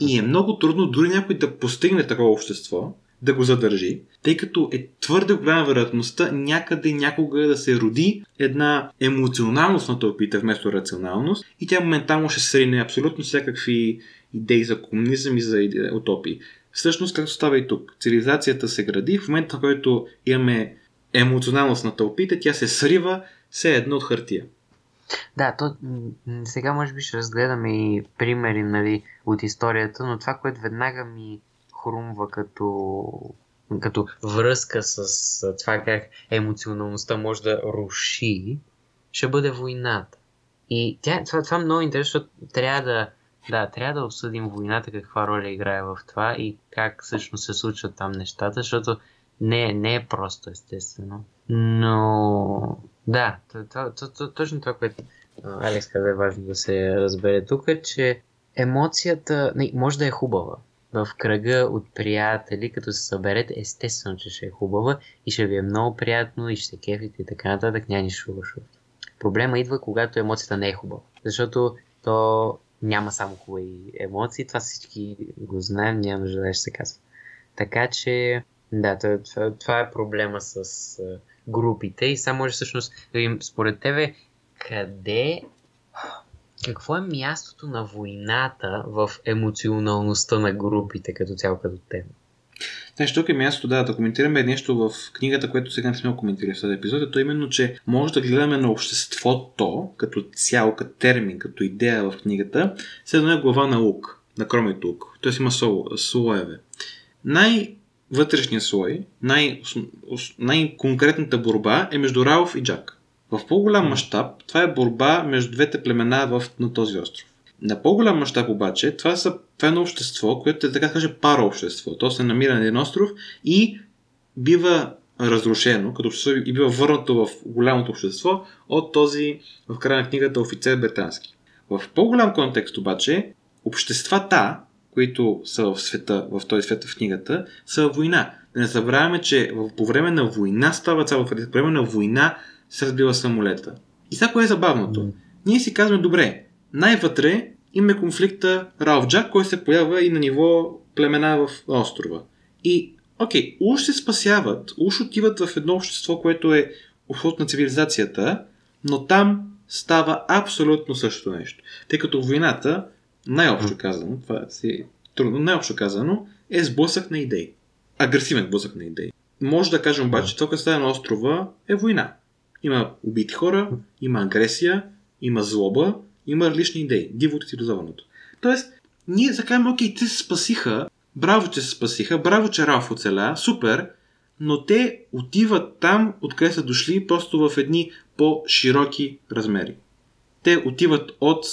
И е много трудно дори някой да постигне такова общество, да го задържи, тъй като е твърде голяма вероятността някъде някога да се роди една емоционалност на тълпите вместо рационалност и тя моментално ще срине абсолютно всякакви идеи за комунизъм и за утопии. Всъщност, както става и тук, цивилизацията се гради, в момента, в който имаме емоционалност на тълпите, тя се срива все едно от хартия. Да, то сега може би ще разгледаме и примери нали, от историята, но това, което веднага ми хрумва като, като връзка с това как емоционалността може да руши, ще бъде войната. И тя, това, това е много интересно, защото трябва да, да, трябва да обсъдим войната, каква роля играе в това и как всъщност се случват там нещата, защото не, не е просто, естествено. Но да, точно това, което Алекс каза е важно да се разбере тук, е, че емоцията не, може да е хубава, в кръга от приятели, като се съберете, естествено, че ще е хубава и ще ви е много приятно и ще се кефите и така нататък, няма нищо лошо. Проблема идва, когато емоцията не е хубава, защото то няма само хубави емоции, това всички го знаем, няма нужда да се казва. Така че, да, това, това е проблема с групите и само може всъщност според тебе къде какво е мястото на войната в емоционалността на групите като цяло като тема? Значи тук е място да, да коментираме нещо в книгата, което сега не сме коментирали в този епизод, е то именно, че може да гледаме на обществото като цяло, като термин, като идея в книгата, с една глава на лук, на кромето лук. Тоест има слоеве. Най-вътрешният слой, най- най-конкретната борба е между Рауф и Джак. В по-голям мащаб това е борба между двете племена в, на този остров. На по-голям мащаб обаче това, са, това е едно общество, което е така да каже общество. То се намира на един остров и бива разрушено, като общество и бива върнато в голямото общество от този, в края на книгата, офицер британски. В по-голям контекст обаче, обществата, които са в света, в този свет в книгата, са война. Да не забравяме, че по време на война става цяло, по време на война се разбива самолета. И сега кое е забавното? Mm. Ние си казваме, добре, най-вътре имаме конфликта Ралф Джак, който се появява и на ниво племена в острова. И, окей, уж се спасяват, уж отиват в едно общество, което е обход на цивилизацията, но там става абсолютно същото нещо. Тъй като войната, най-общо казано, това си трудно, най-общо казано, е сблъсък на идеи. Агресивен сблъсък на идеи. Може да кажем обаче, че това, което става на острова, е война. Има убити хора, има агресия, има злоба, има различни идеи. Дивото и цивилизованото. Тоест, ние за кажем, окей, те се спасиха, браво, че се спасиха, браво, че Ралф оцеля, супер, но те отиват там, откъде са дошли, просто в едни по-широки размери. Те отиват от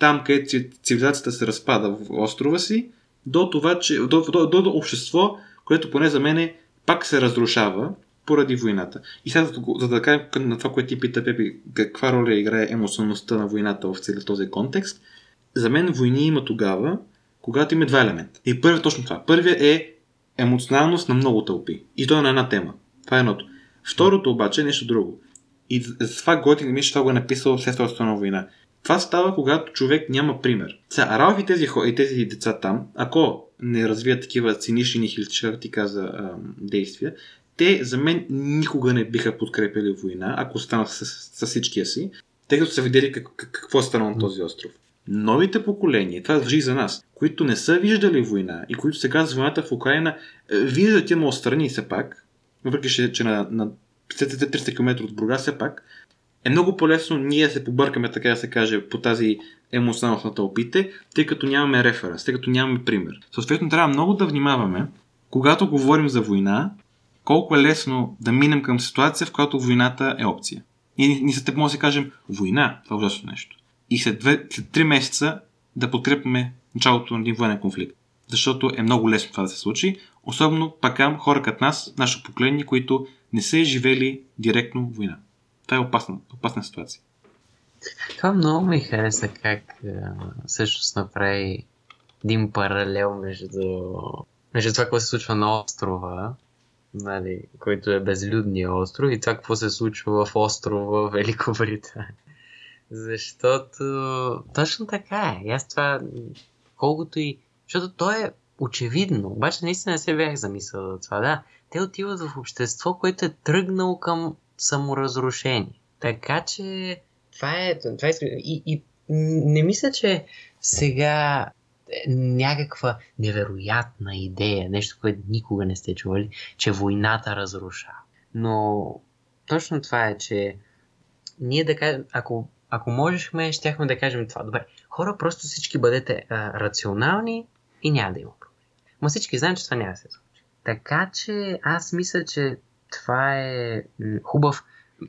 там, където цивилизацията се разпада в острова си, до това, че, до, до, до, до общество, което поне за мен пак се разрушава поради войната. И сега, за да кажем на това, което ти пита, Пепи, каква роля играе емоционалността на войната в целият този контекст, за мен войни има тогава, когато има два елемента. И първият е точно това. Първият е емоционалност на много тълпи. И то е на една тема. Това е едното. Второто обаче е нещо друго. И за това Готин мисля, това го е написал след Втората война. Това става, когато човек няма пример. Сега, Ралф и тези, и тези деца там, ако не развият такива цинични нихилистични, ти каза, действия, те за мен никога не биха подкрепили война, ако останат с, с, с всичкия си, тъй като са видели как, какво е станало на този остров. Новите поколения, това въжи за нас, които не са виждали война и които сега с войната в Украина е, виждат има отстрани все пак, въпреки че на, на 300 км от Бурга все пак, е много по-лесно ние да се побъркаме, така да се каже, по тази емоционалност на тълпите, тъй като нямаме референс, тъй като нямаме пример. Съответно, трябва много да внимаваме, когато говорим за война, колко е лесно да минем към ситуация, в която войната е опция. И ние след може да кажем война, това е ужасно нещо. И след, две, след 3 месеца да подкрепяме началото на един военен конфликт. Защото е много лесно това да се случи. Особено пакам хора като нас, нашето поколение, които не са живели директно война. Това е опасна, опасна ситуация. Това много ми хареса как всъщност направи един паралел между, между това, което се случва на острова нали, който е безлюдния остров и това какво се случва в острова Великобритания. [LAUGHS] Защото точно така е. Аз това, колкото и... Защото то е очевидно, обаче наистина не се бях замислял за това. Да, те отиват в общество, което е тръгнало към саморазрушение. Така че това е... Това е и, и не мисля, че сега някаква невероятна идея, нещо, което никога не сте чували, че войната разрушава. Но точно това е, че ние да кажем, ако, ако можехме, щяхме да кажем това. Добре, хора, просто всички бъдете а, рационални и няма да има проблем. Ма всички знаем, че това няма да се случи. Така че аз мисля, че това е хубав,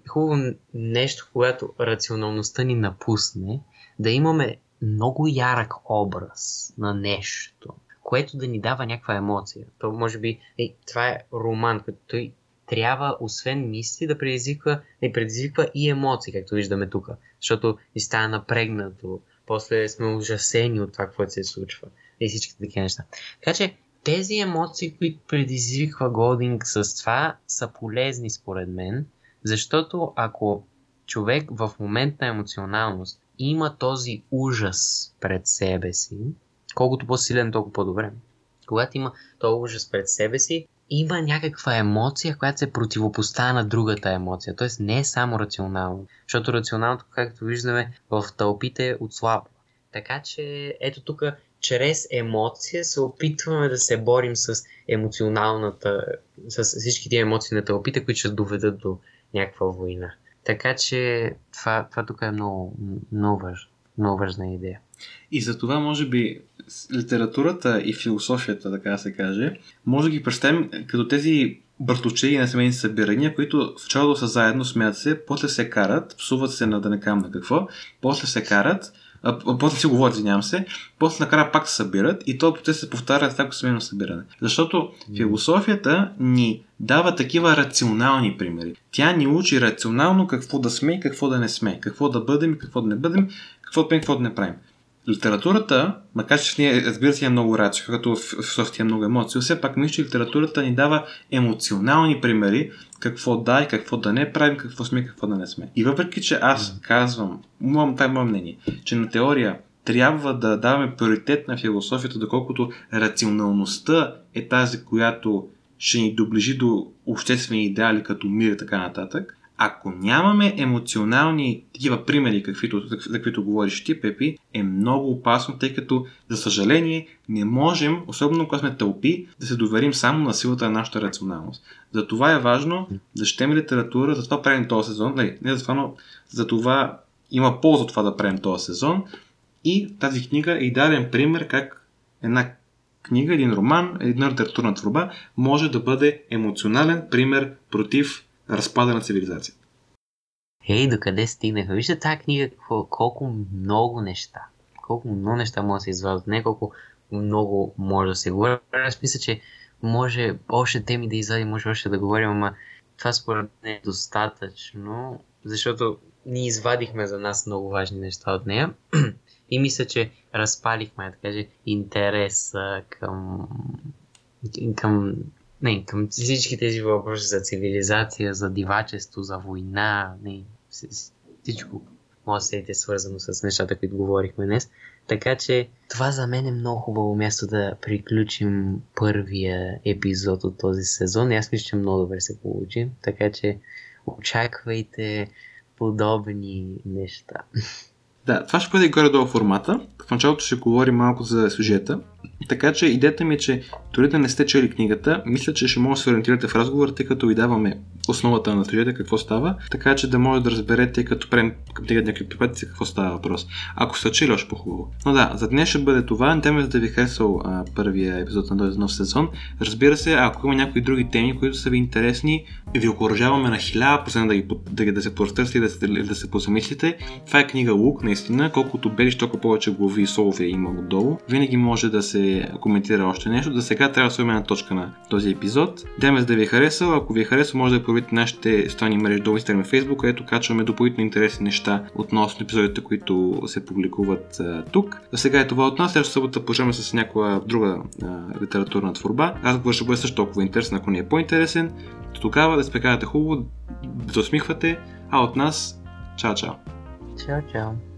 хубаво нещо, когато рационалността ни напусне, да имаме много ярък образ на нещо, което да ни дава някаква емоция. То може би, е, това е роман, като той трябва, освен мисли, да предизвиква, не предизвиква и емоции, както виждаме тук. Защото ни става напрегнато, после сме ужасени от това, което се случва. И всички такива неща. Така че, тези емоции, които предизвиква Голдинг с това, са полезни според мен, защото ако човек в момент на емоционалност има този ужас пред себе си, колкото по-силен, толкова по-добре. Когато има този ужас пред себе си, има някаква емоция, която се противопоставя на другата емоция. Тоест не е само рационално. Защото рационалното, както виждаме, в тълпите е отслабва. Така че ето тук чрез емоция се опитваме да се борим с емоционалната, с всички тези емоции на тълпите, които ще доведат до някаква война. Така че това, това тук е много, много, важно, много важна идея. И за това, може би, литературата и философията, така да се каже, може да ги представим като тези братовчеги на семейни събирания, които в началото са заедно, смеят се, после се карат, псуват се на да не кам на какво, после се карат, а, после си говорят, извинявам се, после накрая пак се събират и този процес се повтаря с всяко семейно събиране. Защото философията ни дава такива рационални примери. Тя ни учи рационално какво да сме и какво да не сме, какво да бъдем и какво да не бъдем, какво да правим, какво да не правим. Литературата, макар че в нея, разбира се, е много рацио, като в софтия е много емоции, все пак мисля, че литературата ни дава емоционални примери, какво да и какво да не правим, какво сме и какво да не сме. И въпреки, че аз казвам, имам това е мое мнение, че на теория трябва да даваме приоритет на философията, доколкото рационалността е тази, която ще ни доближи до обществени идеали като мир и така нататък. Ако нямаме емоционални такива примери, каквито, за каквито говориш ти, Пепи, е много опасно, тъй като, за съжаление, не можем, особено когато сме тълпи, да се доверим само на силата на нашата рационалност. Затова е важно да четем литература, затова правим този сезон. Не, не за това, но за това има полза това да правим този сезон. И тази книга е идеален пример как една книга, един роман, една литературна творба може да бъде емоционален пример против разпада на цивилизация. Ей, докъде стигнаха? Вижте тази книга, какво, колко много неща. Колко много неща може да се извадят. Не колко много може да се говори. Аз мисля, че може още теми да извади, може още да говорим, ама това според мен е достатъчно, защото ние извадихме за нас много важни неща от нея. [CLEARS THROAT] И мисля, че разпалихме, да каже, интерес към, към, не, към всички тези въпроси за цивилизация, за дивачество, за война, не, всичко може да е свързано с нещата, които говорихме днес. Така че това за мен е много хубаво място да приключим първия епизод от този сезон. Аз мисля, че много добре се получи. Така че очаквайте подобни неща. Да, това ще бъде горе-долу формата. В началото ще говорим малко за сюжета. Така че идеята ми е, че дори да не сте чели книгата, мисля, че ще може да се ориентирате в разговора, тъй като ви даваме основата на сюжета, какво става, така че да може да разберете, като прем книга някакви припадици, какво става въпрос. Ако сте чели, още по-хубаво. Но да, за днес ще бъде това. Надяваме да ви харесал а, първия епизод на този нов сезон. Разбира се, ако има някои други теми, които са ви интересни, ви окоръжаваме на 1000% да, ги, да, ги, да се простърсите и да, се, да се позамислите. Това е книга Лук, наистина. Колкото белиш, толкова повече глави и солове има отдолу. Винаги може да се коментира още нещо. За сега трябва да сме на точка на този епизод. Демес да ви е харесал. Ако ви е харесал, може да проверите нашите стони мрежи до Instagram и Facebook, където качваме допълнително интересни неща относно епизодите, които се публикуват а, тук. За сега е това от нас. Следващата събота почваме с някоя друга а, литературна творба. Разговор ще бъде също толкова интересен, ако не е по-интересен. До тогава да се прекарате хубаво, да усмихвате, а от нас, чао, чао! Чао, чао!